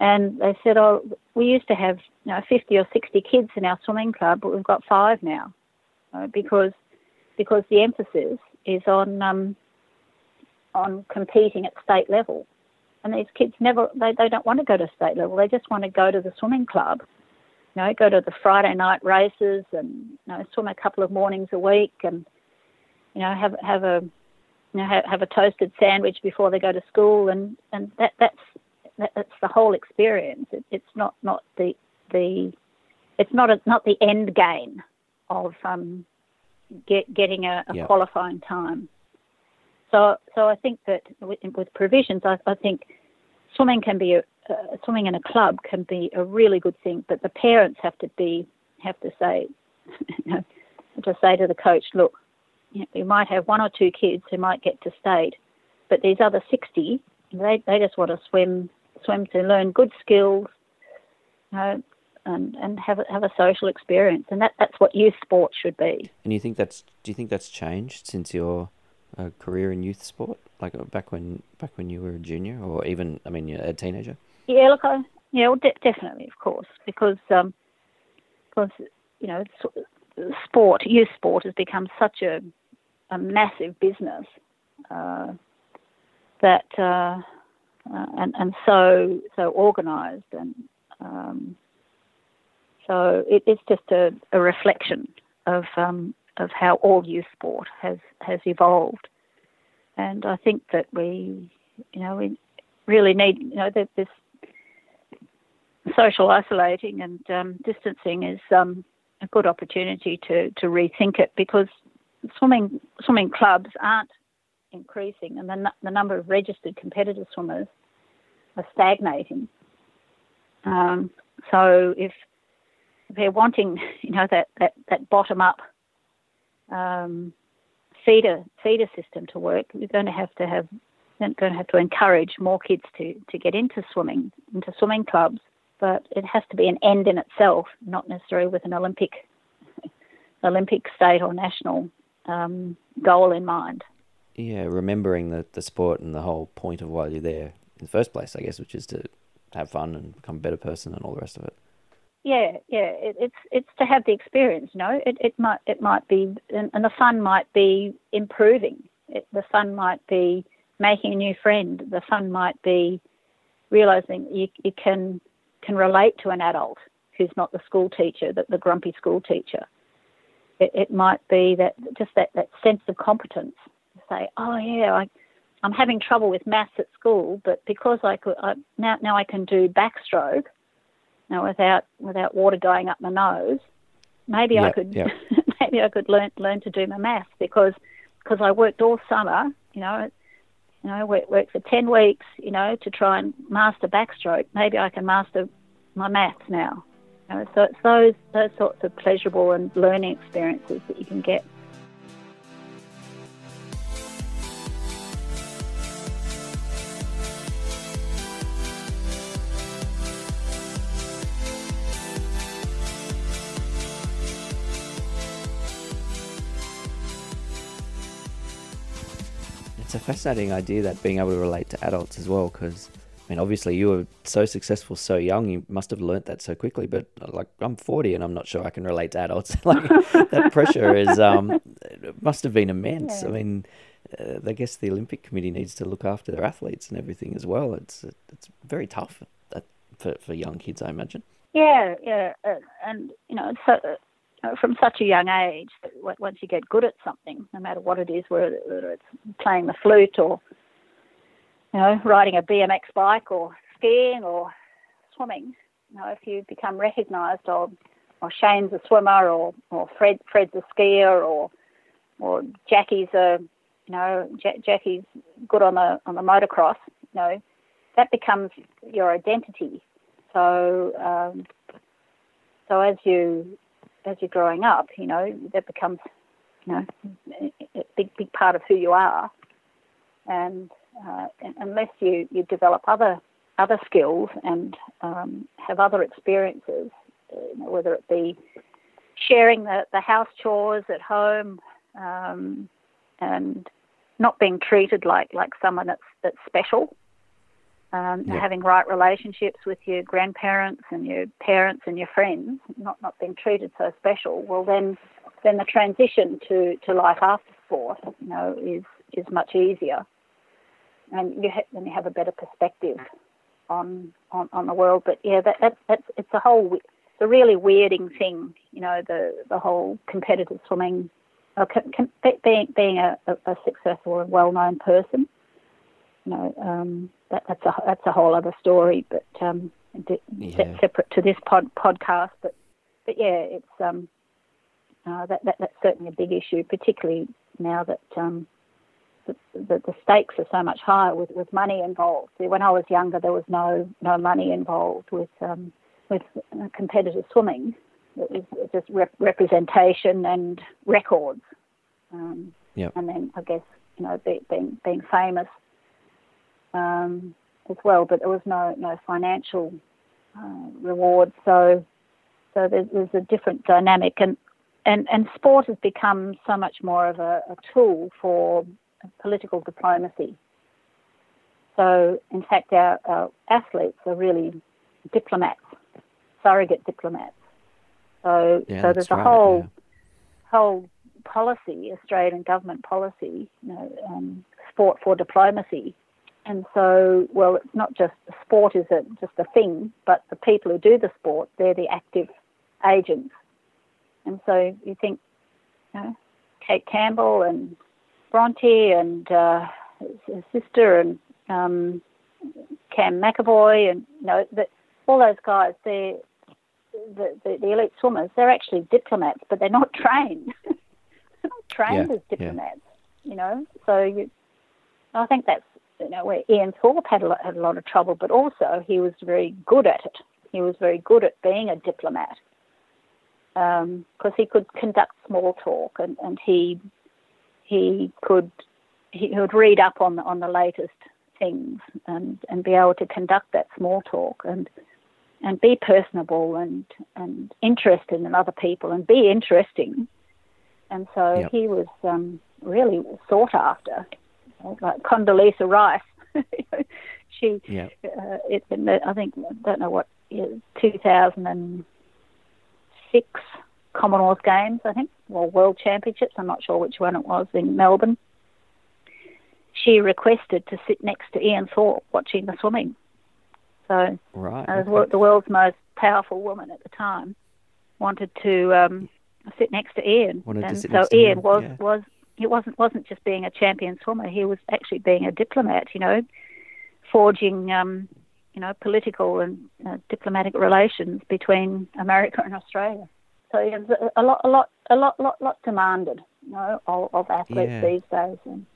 And they said, oh, we used to have you know 50 or 60 kids in our swimming club, but we've got five now, uh, because because the emphasis is on um, on competing at state level. And these kids never, they, they don't want to go to state level. They just want to go to the swimming club, you know, go to the Friday night races and, you know, swim a couple of mornings a week and, you know, have, have a, you know, have, have a toasted sandwich before they go to school. And, and that, that's, that, that's the whole experience. It, it's not, not the, the, it's not a, not the end game of um, get, getting a, a yep. qualifying time. So, so I think that with, with provisions, I, I, think swimming can be a, uh, swimming in a club can be a really good thing, but the parents have to be have to say, *laughs* you know, to say to the coach, look, you might have one or two kids who might get to state, but these other 60, they, they just want to swim swim to learn good skills, you know, and, and have a, have a social experience, and that, that's what youth sport should be. And you think that's do you think that's changed since your uh, career in youth sport, like uh, back when back when you were a junior, or even I mean a teenager? Yeah, look, I, yeah, well, de- definitely, of course, because um, because you know, sport, youth sport has become such a a massive business uh, that uh, uh, and and so so organised and um, so it, it's just a, a reflection of um, of how all youth sport has has evolved, and I think that we you know we really need you know that this social isolating and um, distancing is um, a good opportunity to to rethink it because swimming swimming clubs aren't increasing, and the, the number of registered competitive swimmers are stagnating. Um, so if they're wanting, *laughs* you know, that, that, that bottom up um, feeder feeder system to work, we're going to have to have going to have to encourage more kids to, to get into swimming, into swimming clubs. But it has to be an end in itself, not necessarily with an Olympic *laughs* Olympic state or national um, goal in mind. Yeah, remembering the, the sport and the whole point of why you're there in the first place, I guess, which is to have fun and become a better person and all the rest of it. Yeah, yeah, it, it's it's to have the experience. You know, it it might it might be, and, and the fun might be improving. It, the fun might be making a new friend. The fun might be realizing you you can can relate to an adult who's not the school teacher, that the grumpy school teacher. It, it might be that just that, that sense of competence say, oh yeah, I, I'm having trouble with maths at school, but because I could I, now now I can do backstroke, now without without water going up my nose, maybe I could *laughs* maybe I could learn learn to do my maths because because I worked all summer, you know, you know, work, work for ten weeks, you know, to try and master backstroke. Maybe I can master my maths now. Know, so it's those those sorts of pleasurable and learning experiences that you can get. It's a fascinating idea that being able to relate to adults as well, because mean, obviously you were so successful so young, you must have learnt that so quickly. But like, I'm 40 and I'm not sure I can relate to adults. *laughs* like that pressure is um, must have been immense. Yeah. I mean, uh, I guess the Olympic Committee needs to look after their athletes and everything as well. It's it's very tough for for young kids, I imagine. Yeah, yeah, uh, and you know, so uh, from such a young age, once you get good at something, no matter what it is, whether it's playing the flute or you know riding a BMX bike or skiing or swimming, you know, if you become recognised or or Shane's a swimmer or or Fred Fred's a skier or or Jackie's a you know Jackie's good on the on the motocross, you know, that becomes your identity. So um, so as you as you're growing up, you know, that becomes, you know, a big, big part of who you are. And uh, unless you, you develop other other skills and um, have other experiences, uh, you know, whether it be sharing the, the house chores at home um, and not being treated like, like someone that's, that's special, um, having right relationships with your grandparents and your parents and your friends, not not being treated so special, well then then the transition to, to life after sport, you know, is is much easier, and you ha- then you have a better perspective on on, on the world. But yeah, that, that that's it's a whole it's a really weirding thing, you know, the the whole competitive swimming, uh, com- com- being being a, a, a successful and well known person you know, um, that, that's a that's a whole other story, but um, yeah. separate to this pod, podcast. But but yeah, it's um, uh, that, that that's certainly a big issue, particularly now that um, the, the, stakes are so much higher with, with money involved. When I was younger, there was no no money involved with um, with competitive swimming. It was just rep- representation and records. Um, yep. And then I guess you know be, being being famous um, as well, but there was no no financial uh, reward. So so there's, there's a different dynamic, and and and sport has become so much more of a, a tool for political diplomacy. So in fact, our, our athletes are really diplomats, surrogate diplomats. So yeah, so there's a right, whole yeah. whole policy, Australian government policy, you know, um, sport for diplomacy. And so, well, it's not just sport is it just a thing, but the people who do the sport, they're the active agents. And so you think, you know, Kate Campbell and Bronte and uh, his sister and um, Cam McEvoy and you know the, all those guys, they're the, the, the, elite swimmers. They're actually diplomats, but they're not *laughs* trained. they're not trained yeah, as diplomats. Yeah. You know, so you, I think that's you know where Ian Thorpe had a lot, had a lot of trouble, but also he was very good at it. He was very good at being a diplomat because um, he could conduct small talk and, and he he could he would read up on the, on the latest things and, and be able to conduct that small talk and and be personable and and interested in other people and be interesting. And so yep. he was um, really sought after, like Condoleezza Rice. *laughs* she, yep. uh, it, I think, I don't know what, 2006 Commonwealth Games, I think, or World Championships. I'm not sure which one it was in Melbourne. She requested to sit next to Ian Thorpe watching the swimming. So, right, as okay. the world's most powerful woman at the time, wanted to um, sit next to Ian. Wanted and to sit so next to Ian him, was yeah. was he wasn't wasn't just being a champion swimmer. He was actually being a diplomat. You know, forging um, you know, political and uh, diplomatic relations between America and Australia. So a lot, a lot, a lot, lot, lot demanded, you know, of, of athletes Yeah. these days, and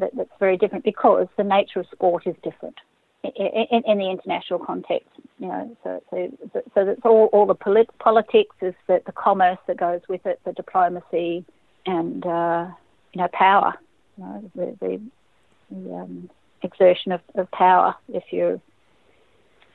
that, that's very different because the nature of sport is different in, in, in the international context. You know, so so so that's all, all the polit- politics is the, the commerce that goes with it, the diplomacy, and uh, you know, power. You know, the, the, the um, exertion of, of power if you're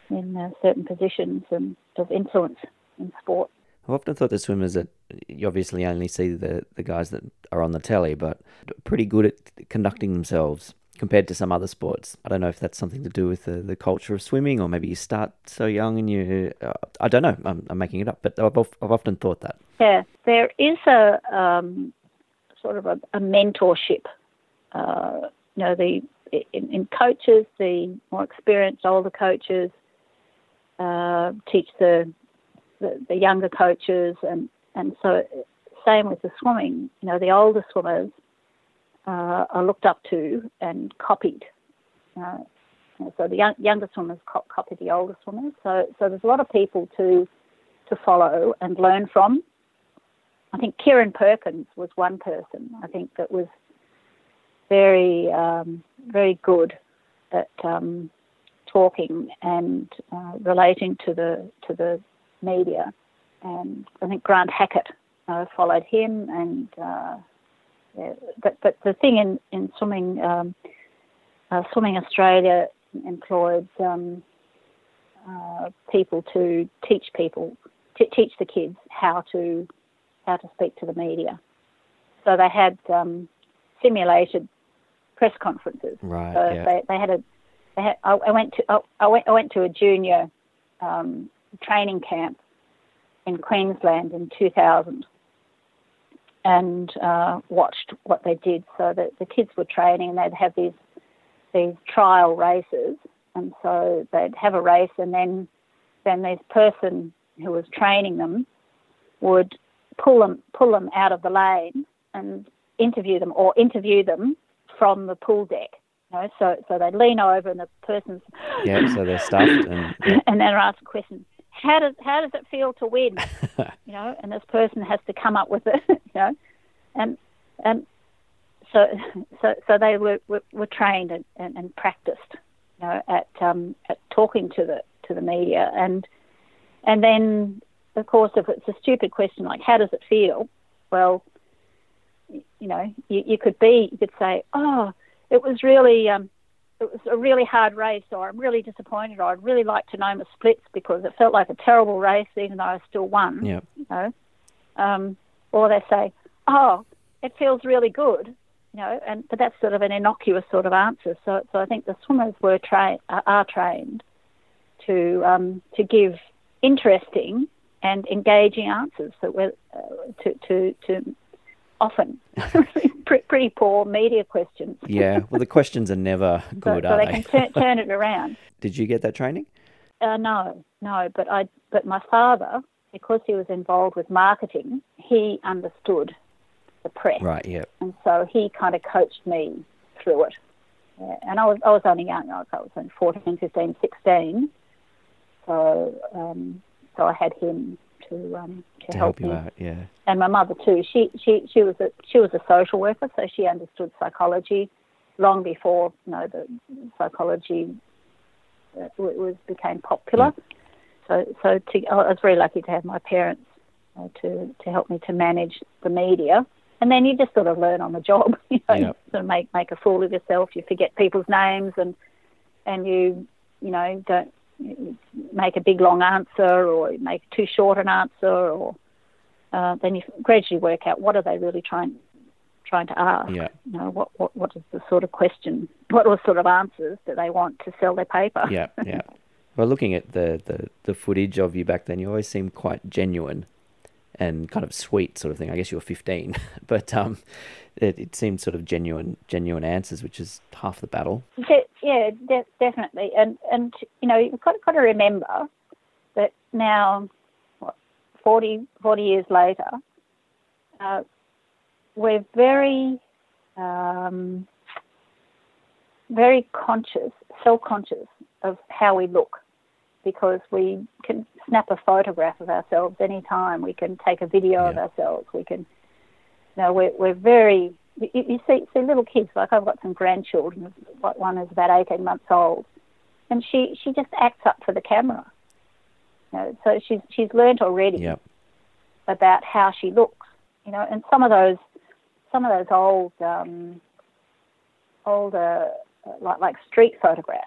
in uh, certain positions and of influence in sport. I've often thought the swimmers that you obviously only see the, the guys that are on the telly, but pretty good at conducting themselves compared to some other sports. I don't know if that's something to do with the, the culture of swimming, or maybe you start so young and you. Uh, I don't know. I'm, I'm making it up, but I've, I've often thought that. Yeah, there is a um, sort of a, a mentorship. Uh, you know, the in, in coaches, the more experienced older coaches uh, teach the, the, younger coaches, and and so same with the swimming. You know, the older swimmers uh, are looked up to and copied. Uh, so the young, younger swimmers co- copy the older swimmers. So so there's a lot of people to to follow and learn from. I think Kieren Perkins was one person. I think that was very um, very good at um, talking and uh, relating to the to the media. And I think Grant Hackett uh, followed him. And uh, yeah, but but the thing in in swimming, um, uh, Swimming Australia employed um, uh, people to teach people to teach the kids how to how to speak to the media. So they had um, simulated press conferences. Right. So yeah. they, they had a they had, I, I went to I, I went I went to a junior um, training camp in Queensland in 2000 and uh, watched what they did. So that the kids were training and they'd have these these trial races, and so they'd have a race and then then this person who was training them would pull them pull them out of the lane and interview them or interview them from the pool deck. You know, so so they lean over and the person's Yeah, so they're stuffed and yeah. *laughs* and then ask a question. How does how does it feel to win? *laughs* you know, and this person has to come up with it. *laughs* You know, and and so, so, so they were, were, were trained and, and, and, practiced, you know, at um, at talking to the to the media, and and then of course, if it's a stupid question like "How does it feel?" Well, you know, you, you could be, you could say, "Oh, it was really, um, it was a really hard race," or "I'm really disappointed," or "I'd really like to know my splits because it felt like a terrible race, even though I still won." Yeah. You know, um, or they say, "Oh, it feels really good," you know, and but that's sort of an innocuous sort of answer. So, so I think the swimmers were trained, are trained to um, to give interesting and engaging answers that were uh, to, to, to often *laughs* pretty poor media questions. yeah, well, the questions are never *laughs* good, so, so they? they? can turn, turn it around. *laughs* Did you get that training? Uh, no, no, but I, but my father, because he was involved with marketing, he understood the press. Right. Yeah. And so he kind of coached me through it. Yeah, and I was I was only young. I was, I was only 14, 15, 16. So um, so I had him to um, to, To help, help you me. out. Yeah. And my mother too. She she she was a she was a social worker, so she understood psychology long before you know the psychology uh, w- was became popular. So so to, I was very lucky to have my parents uh, to to help me to manage the media. And then you just sort of learn on the job, *laughs* you know, Yep. sort of make make a fool of yourself. You forget people's names, and and you you know don't make a big long answer or make too short an answer, or uh, then you gradually work out what are they really trying trying to ask. Yeah. You know, what what what is the sort of question? What are the sort of answers that they want to sell their paper? Yeah. Yeah. *laughs* Well, looking at the, the, the footage of you back then, you always seemed quite genuine and kind of sweet sort of thing. I guess you were 15, *laughs* but um, it, it seemed sort of genuine genuine answers, which is half the battle. De- yeah, de- definitely. And and you know you've got, got to remember that now, what, 40, 40 years later, uh, we're very um, very conscious, self-conscious of how we look because we can snap a photograph of ourselves anytime. We can take a video of ourselves. We can, you know, we're, we're very, you, you see, see little kids, like I've got some grandchildren, one is about 18 months old, and she, she just acts up for the camera. You know, so she's, she's learnt already Yep. about how she looks, you know, and some of those, some of those old, um, older, like like street photographs.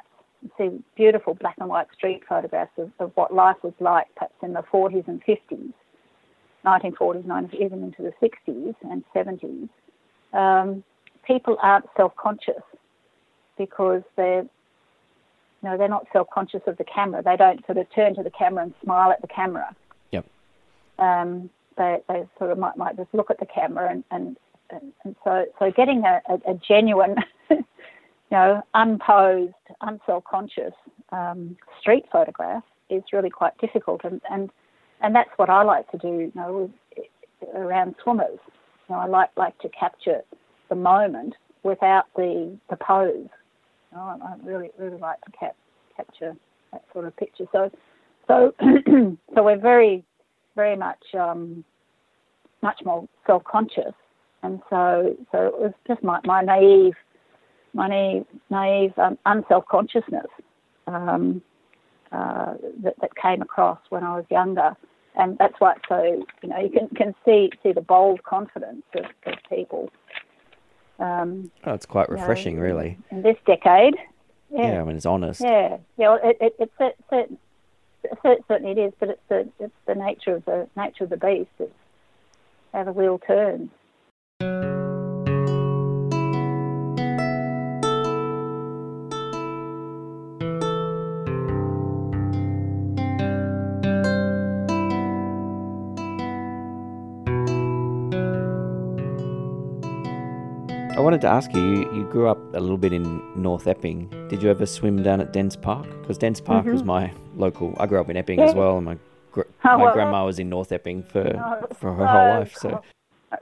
See beautiful black and white street photographs of, of what life was like, perhaps in the 40s and 50s, 1940s, 90s, even into the 60s and 70s. Um, people aren't self-conscious because they're you know, they're not self-conscious of the camera. They don't sort of turn to the camera and smile at the camera. Yep. Um, they, they sort of might, might just look at the camera and, and, and, and so so getting a, a, a genuine, *laughs* you know, unposed, unself-conscious um, street photograph is really quite difficult, and, and and that's what I like to do. You know, around swimmers, you know, I like like to capture the moment without the the pose. You know, I, I really really like to cap, capture that sort of picture. So so *clears throat* so we're very very much um, much more self-conscious, and so so it was just my, my naive naive, naive um, unself-consciousness um, uh, that, that came across when I was younger, and that's why it's so you know you can, can see see the bold confidence of, of people. Um, Oh, it's quite you know, refreshing, really. in this decade. Yeah. Yeah, I mean, it's honest. yeah, yeah. Well, it, it, it's certain, certainly it is, but it's the it's the nature of the nature of the beast. It's how the wheel turns. Wanted to ask you, you, you grew up a little bit in North Epping. Did you ever swim down at Dence Park? Because Dence Park was my local. I grew up in Epping as Mm-hmm. Well, and my gr- Oh, my well, grandma was in North Epping for Oh, for her whole so life. So.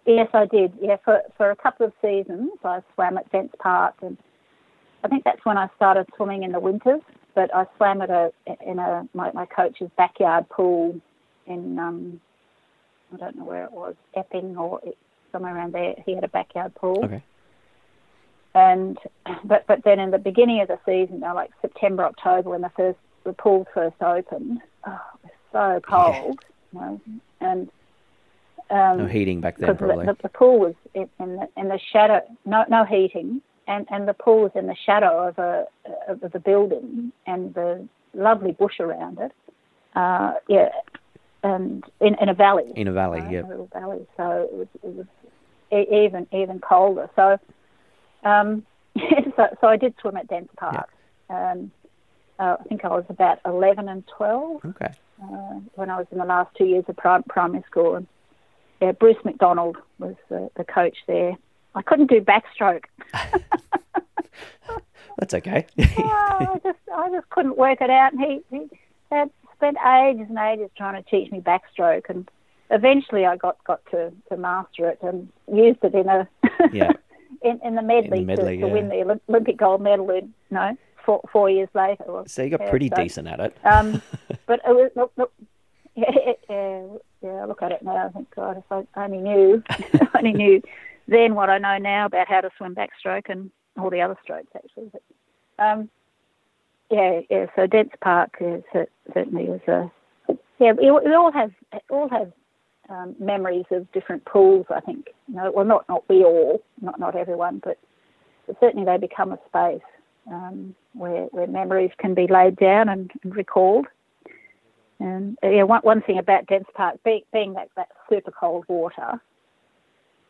Yes, I did. Yeah, for for a couple of seasons, I swam at Dence Park, and I think that's when I started swimming in the winters. But I swam at a in a my, my coach's backyard pool in um I don't know where it was, Epping or it- somewhere around there. He had a backyard pool. okay, and but but then in the beginning of the season, know, like September, October, when the first the pool first opened, oh, it was so cold, yeah. you know, and um, no heating back then, probably. The, the, pool was in, in, the in the shadow, no no heating, and and the pool was in the shadow of a of the building and the lovely bush around it. Uh, yeah, and in, in a valley. In a valley, right? yeah. A little valley, so it was, it was even even colder. So, um, *laughs* so, so I did swim at Dence Park. Yeah. Um, uh, I think I was about eleven and twelve. Okay. Uh, when I was in the last two years of prim- primary school, and yeah, Bruce McDonald was the, the coach there. I couldn't do backstroke. *laughs* That's okay. oh, I just I just couldn't work it out, and he, he had spent ages and ages trying to teach me backstroke, and eventually I got, got to, to master it and used it in a yeah. *laughs* in, in the medley, in the medley to, to win the Olympic gold medal in no four, four years later. So you got pretty so, decent at it. um, *laughs* but it was look, look, *laughs* yeah, yeah, yeah. Look at it now. I think God, if I only knew, *laughs* only knew then what I know now about how to swim backstroke and all the other strokes actually. But, um, yeah, yeah. So Dence Park is, certainly was a yeah. We, we all have all have um, memories of different pools. I think, you know, well, not not we all, not not everyone, but, but certainly they become a space um, where where memories can be laid down and, and recalled. And uh, yeah, one one thing about Dence Park being, being that that super cold water,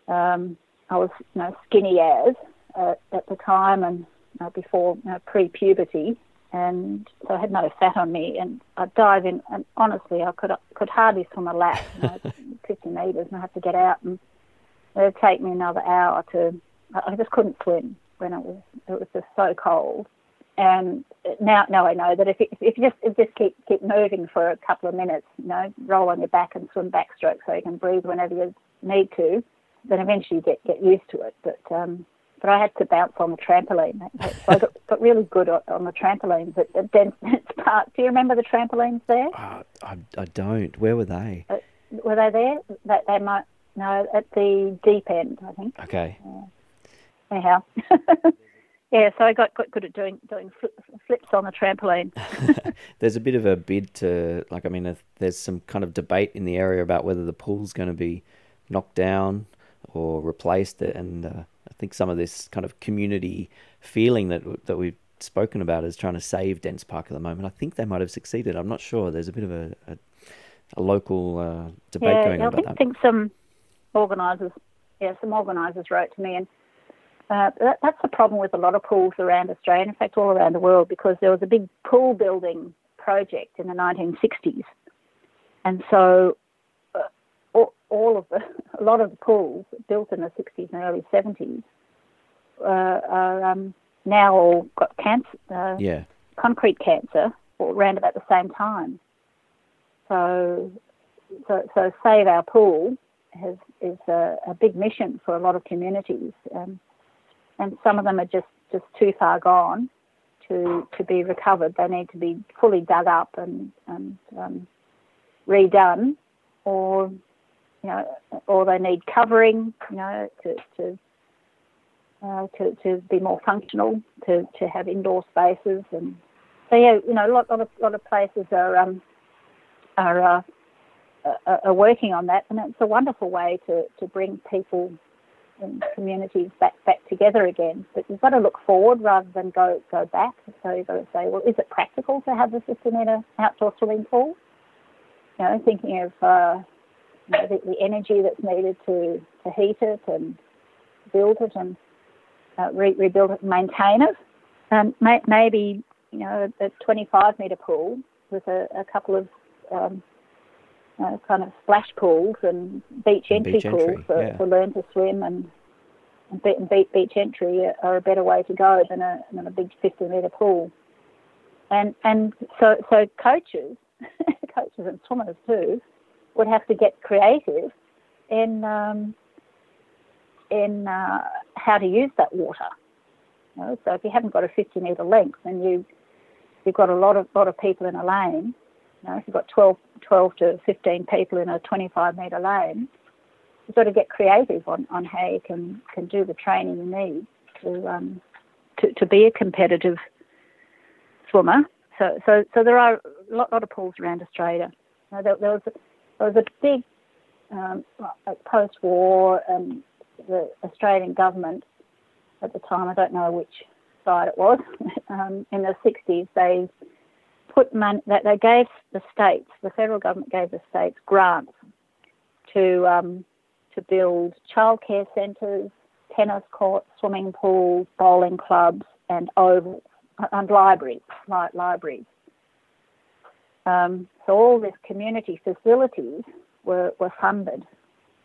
um, I was you know skinny as uh, at the time and you know, before you know, pre-puberty, and so I had no fat on me, and I'd dive in, and honestly, I could could hardly swim a lap, you know, *laughs* 50 metres, and I had to get out, and it'd take me another hour to. I just couldn't swim when it was it was just so cold, and now now I know that if you, if you just if you just keep keep moving for a couple of minutes, you know, roll on your back and swim backstroke so you can breathe whenever you need to, then eventually you get get used to it. But um, but I had to bounce on the trampoline. So I got, got really good on the trampolines at, at Dence *laughs* Park. Do you remember the trampolines there? Uh, I, I don't. Where were they? Uh, were they there? They, they might. No, at the deep end, I think. Okay. Anyhow. *laughs* yeah, so I got, got good at doing doing flips on the trampoline. *laughs* there's a bit of a bid to like. I mean, there's some kind of debate in the area about whether the pool's going to be knocked down or replaced, it. and uh, I think some of this kind of community feeling that that we've spoken about is trying to save Dence Park at the moment. I think they might have succeeded. I'm not sure. There's a bit of a, a, a local uh, debate yeah, going on about I think, that. think some organisers, yeah, some organisers wrote to me, and uh, that, that's the problem with a lot of pools around Australia, in fact, all around the world, because there was a big pool building project in the 1960s, and so all of the, *laughs* a lot of the pools built in the 60s and early 70s uh, are um, now all got cancer, uh, yeah. concrete cancer, around about the same time. So, so, so Save Our Pool has, is a, a big mission for a lot of communities, um, and some of them are just, just too far gone to, to be recovered. They need to be fully dug up and, and um, redone, or you know, or they need covering, you know, to to uh, to, to be more functional, to, to have indoor spaces, and so yeah, you know, a lot, lot of lot of places are um, are, uh, are, working on that, and it's a wonderful way to, to bring people and communities back back together again. But you've got to look forward rather than go go back. So you've got to say, well, is it practical to have the system in an outdoor swimming pool? You know, thinking of uh, know, the, the, energy that's needed to, to heat it and build it and uh, re- rebuild it and maintain it. Um, may, maybe, you know, a 25 metre pool with a, a couple of um, uh, kind of splash pools and beach entry beach pools entry, for, yeah. for learn to swim and, and, beat, and beat beach entry are a better way to go than a, than a big 50 metre pool. And, and so, so coaches, *laughs* coaches and swimmers too, would have to get creative in um, in uh, how to use that water. You know, so if you haven't got a 50 metre length and you you've got a lot of lot of people in a lane, you know, if you've got 12, 12 to 15 people in a 25 metre lane, you've got to get creative on, on how you can, can do the training you need to um, to, to be a competitive swimmer. So so so there are a lot, lot of pools around Australia. Now, there, there was there was a big um, post-war um, the Australian government at the time. I don't know which side it was. *laughs* um, in the 60s, they put money that they gave the states, the federal government gave the states grants to um, to build childcare centres, tennis courts, swimming pools, bowling clubs, and ovals, and libraries, like libraries. Um, so all these community facilities were, were funded,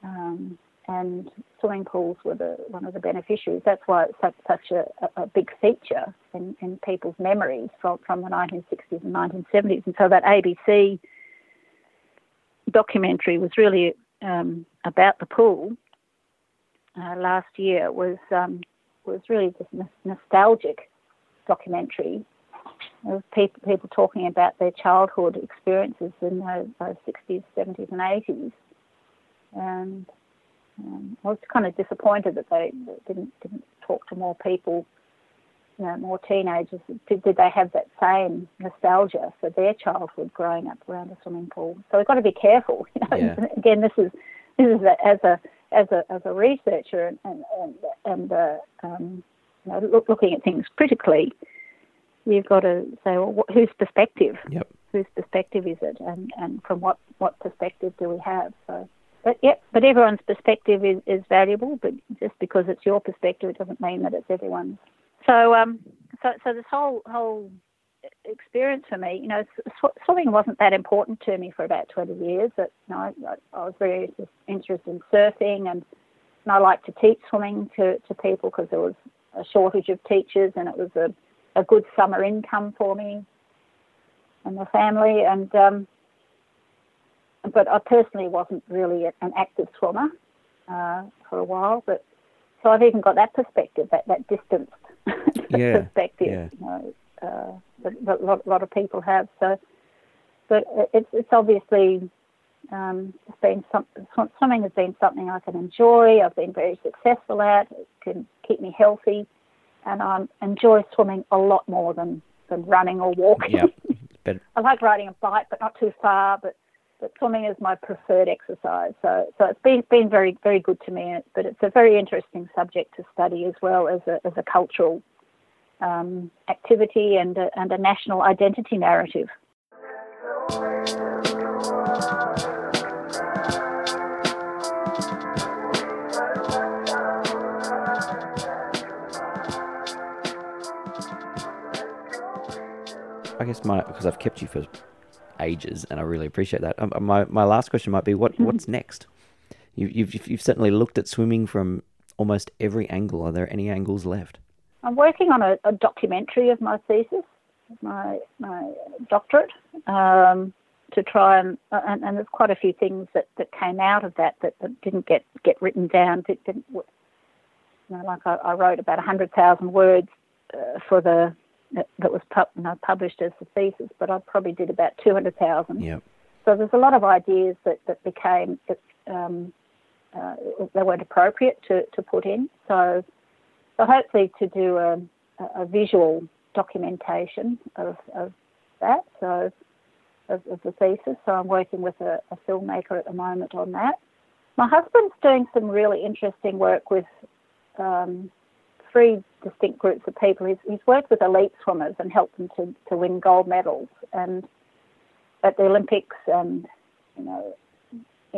um, and swimming pools were the, one of the beneficiaries. That's why it's such, such a, a big feature in, in people's memories from, from the 1960s and 1970s. And so that ABC documentary was really um, about the pool uh, last year was um, was really just a nostalgic documentary of people people talking about their childhood experiences in those, those 60s, 70s, and 80s. And um, I was kind of disappointed that they didn't didn't talk to more people, you know, more teenagers. Did, did they have that same nostalgia for their childhood growing up around a swimming pool? So we've got to be careful. *laughs* You know, yeah. *laughs* again, this is this is a, as a as a as a researcher and and and, and uh, um, you know, look, looking at things critically you've got to say, well, what, whose perspective? Yep. Whose perspective is it, and and from what what perspective do we have? So, but yep, but everyone's perspective is, is valuable. But just because it's your perspective, it doesn't mean that it's everyone's. So um, so so this whole whole experience for me, you know, swimming wasn't that important to me for about 20 years. But, you know, I, I was very interested in surfing and, and I liked to teach swimming to, to people because there was a shortage of teachers and it was a a good summer income for me and the family. And um, but I personally wasn't really an active swimmer uh, for a while. But so I've even got that perspective, that that distanced *laughs* yeah, perspective. Yeah. You know, uh, that, that a lot, lot, of people have. So, but it's it's obviously um, it's been some, swimming has been something I can enjoy. I've been very successful at. It can keep me healthy and I enjoy swimming a lot more than, than running or walking. Yep. *laughs* But... I like riding a bike, but not too far. But but swimming is my preferred exercise. So so it's been been very very good to me. But it's a very interesting subject to study as well as a as a cultural um, activity and a, and a national identity narrative. I guess my because I've kept you for ages, and I really appreciate that. Um, my my last question might be what mm-hmm. what's next? You, you've you've certainly looked at swimming from almost every angle. Are there any angles left? I'm working on a, a documentary of my thesis, my my doctorate, um, to try and, and, and there's quite a few things that, that came out of that that, that didn't get get written down. Didn't, you know, like I, I wrote about hundred thousand words uh, for the that, that was pu- you know, published as a thesis, but I probably did about 200,000. Yep. So there's a lot of ideas that, that became, that, um, uh, they weren't appropriate to, to put in. So, so hopefully to do a, a visual documentation of, of that, so of, of, the thesis. So I'm working with a, a filmmaker at the moment on that. My husband's doing some really interesting work with um, three distinct groups of people. He's, he's worked with elite swimmers and helped them to, to win gold medals and at the Olympics and you know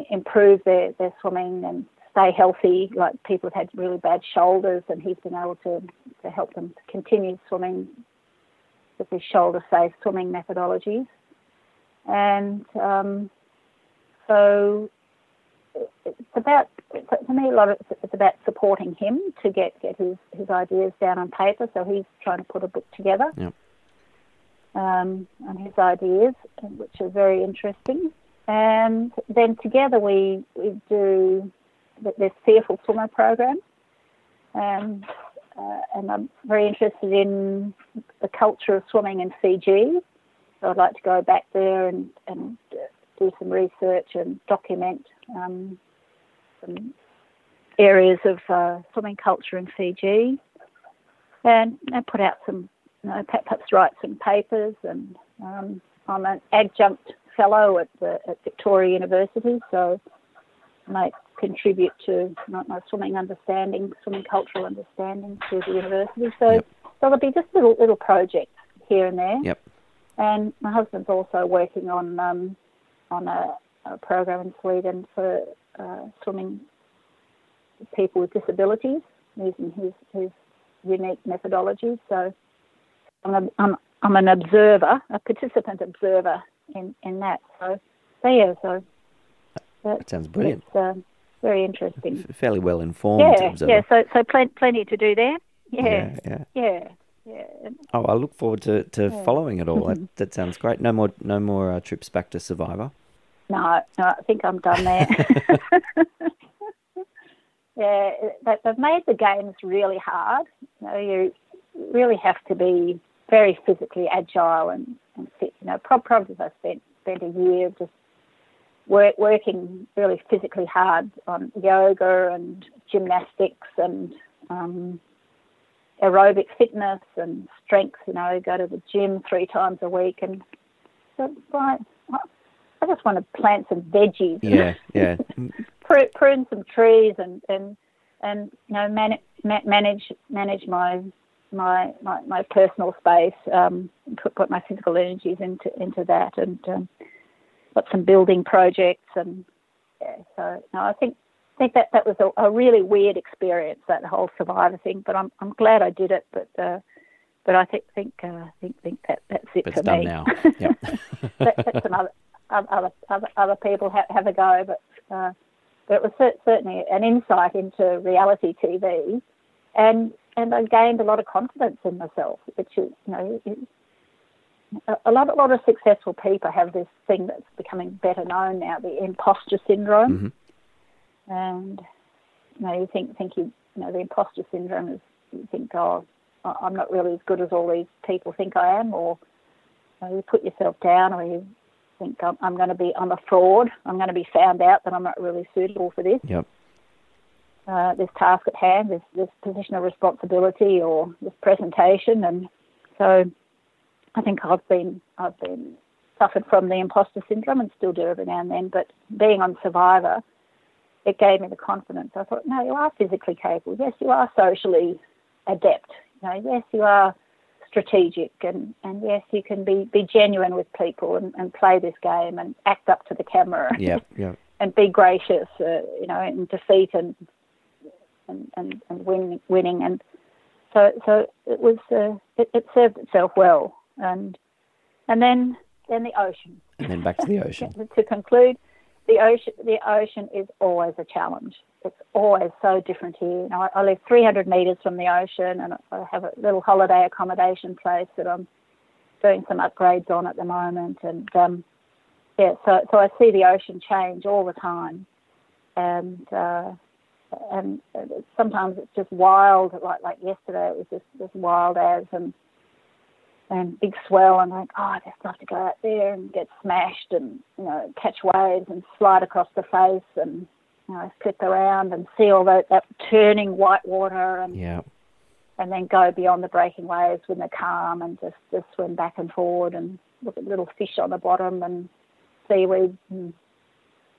improve their, their swimming and stay healthy. Like people have had really bad shoulders, and he's been able to, to help them to continue swimming with his shoulder safe swimming methodologies. And um, so it's about for me a lot of it's about supporting him to get get his his ideas down on paper. So he's trying to put a book together. Yep. Um, and his ideas, which are very interesting. And then together we we do this Fearful Swimmer program, and uh, and I'm very interested in the culture of swimming in Fiji. So I'd like to go back there and and do some research and document um, some areas of uh, swimming culture in Fiji. and, and put out some, you know, perhaps write some papers. And um, I'm an adjunct fellow at, the, at Victoria University, so I might contribute to my, my swimming understanding, swimming cultural understanding to the university. So, Yep. so there'll be just little little projects here and there. Yep. And my husband's also working on um, on a, a program in Sweden for uh, swimming people with disabilities using his, his unique methodology. So I'm, a, I'm, I'm an observer, a participant observer in, in that. So, so yeah, so That sounds brilliant. it's uh, very interesting. F- fairly well informed Yeah, observer. yeah. So so plen- plenty to do there. Yeah, yeah, yeah. yeah, yeah. Oh, I look forward to, to Yeah. following it all. That, *laughs* that sounds great. No more no more uh, trips back to Survivor. No, no, I think I'm done there. *laughs* yeah, they, they've made the games really hard. You know, you really have to be very physically agile and, and fit. You know, prob- probably I spent spent a year just work, working really physically hard on yoga and gymnastics and um, aerobic fitness and strength. You know, go to the gym three times a week and so it's like I just want to plant some veggies. Yeah, yeah. *laughs* Pru- prune some trees and and and you know man- ma- manage manage my my my, my personal space. Um, put put my physical energies into into that and um, got some building projects and yeah. So no, I think think that that was a, a really weird experience that whole survivor thing. But I'm I'm glad I did it. But uh, but I think think uh, think think that that's it But for it's done me. now. *laughs* Yep. let, let some other other other, people have, have a go. But uh, but it was cer- certainly an insight into reality TV, and and I gained a lot of confidence in myself, which is you know. A lot, a lot of successful people have this thing that's becoming better known now, the imposter syndrome. Mhm. And you know, you think, think you, you know, the imposter syndrome is you think, oh, I'm not really as good as all these people think I am, or you, know, you put yourself down, or you think I'm, I'm going to be, I'm a fraud. I'm going to be found out that I'm not really suitable for this Yep. uh, this task at hand, this, this position of responsibility or this presentation, and so I think I've been I've been suffered from the imposter syndrome and still do every now and then. But being on Survivor, it gave me the confidence. I thought, no, you are physically capable. Yes, you are socially adept. You know, yes, you are strategic, and, and yes, you can be, be genuine with people and, and play this game and act up to the camera Yep. Yep. *laughs* and be gracious, uh, you know, in defeat and and and, and win, winning, and so so it was uh, it, it served itself well, and and then then the ocean. And then back to the *laughs* ocean. to conclude, the ocean the ocean is always a challenge. It's always so different here. You know, I, I live 300 metres from the ocean, and I have a little holiday accommodation place that I'm doing some upgrades on at the moment, and um, yeah, so so I see the ocean change all the time, and uh, and sometimes it's just wild. Like like yesterday, it was just just wild as and and big swell, and I'm like oh, I just have to go out there and get smashed, and you know catch waves and slide across the face, and you know flip around and see all that that turning white water, and Yeah. and then go beyond the breaking waves when they're calm and just, just swim back and forward and look at little fish on the bottom and seaweed and,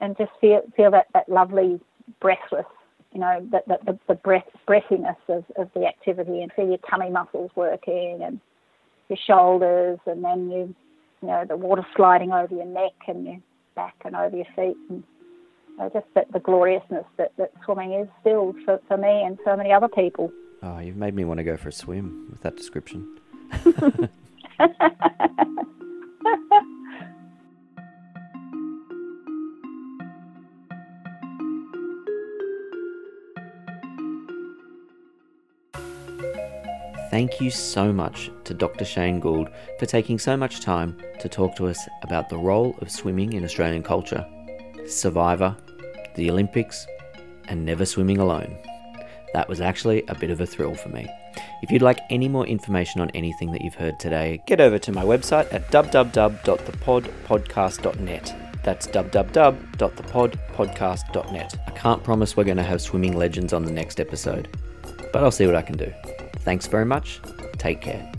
and just feel feel that, that lovely breathless, you know, that, that the, the breath breathiness of, of the activity and feel your tummy muscles working and your shoulders and then you you know, the water sliding over your neck and your back and over your feet and uh, just that the gloriousness that, that swimming is still for, for me and so many other people. Oh, you've made me want to go for a swim with that description. *laughs* Thank you so much to Dr. Shane Gould for taking so much time to talk to us about the role of swimming in Australian culture, Survivor, the Olympics, and never swimming alone. That was actually a bit of a thrill for me. If you'd like any more information on anything that you've heard today, get over to my website at www.thepodpodcast.net. That's www.thepodpodcast.net. I can't promise we're going to have swimming legends on the next episode, but I'll see what I can do. Thanks very much. Take care.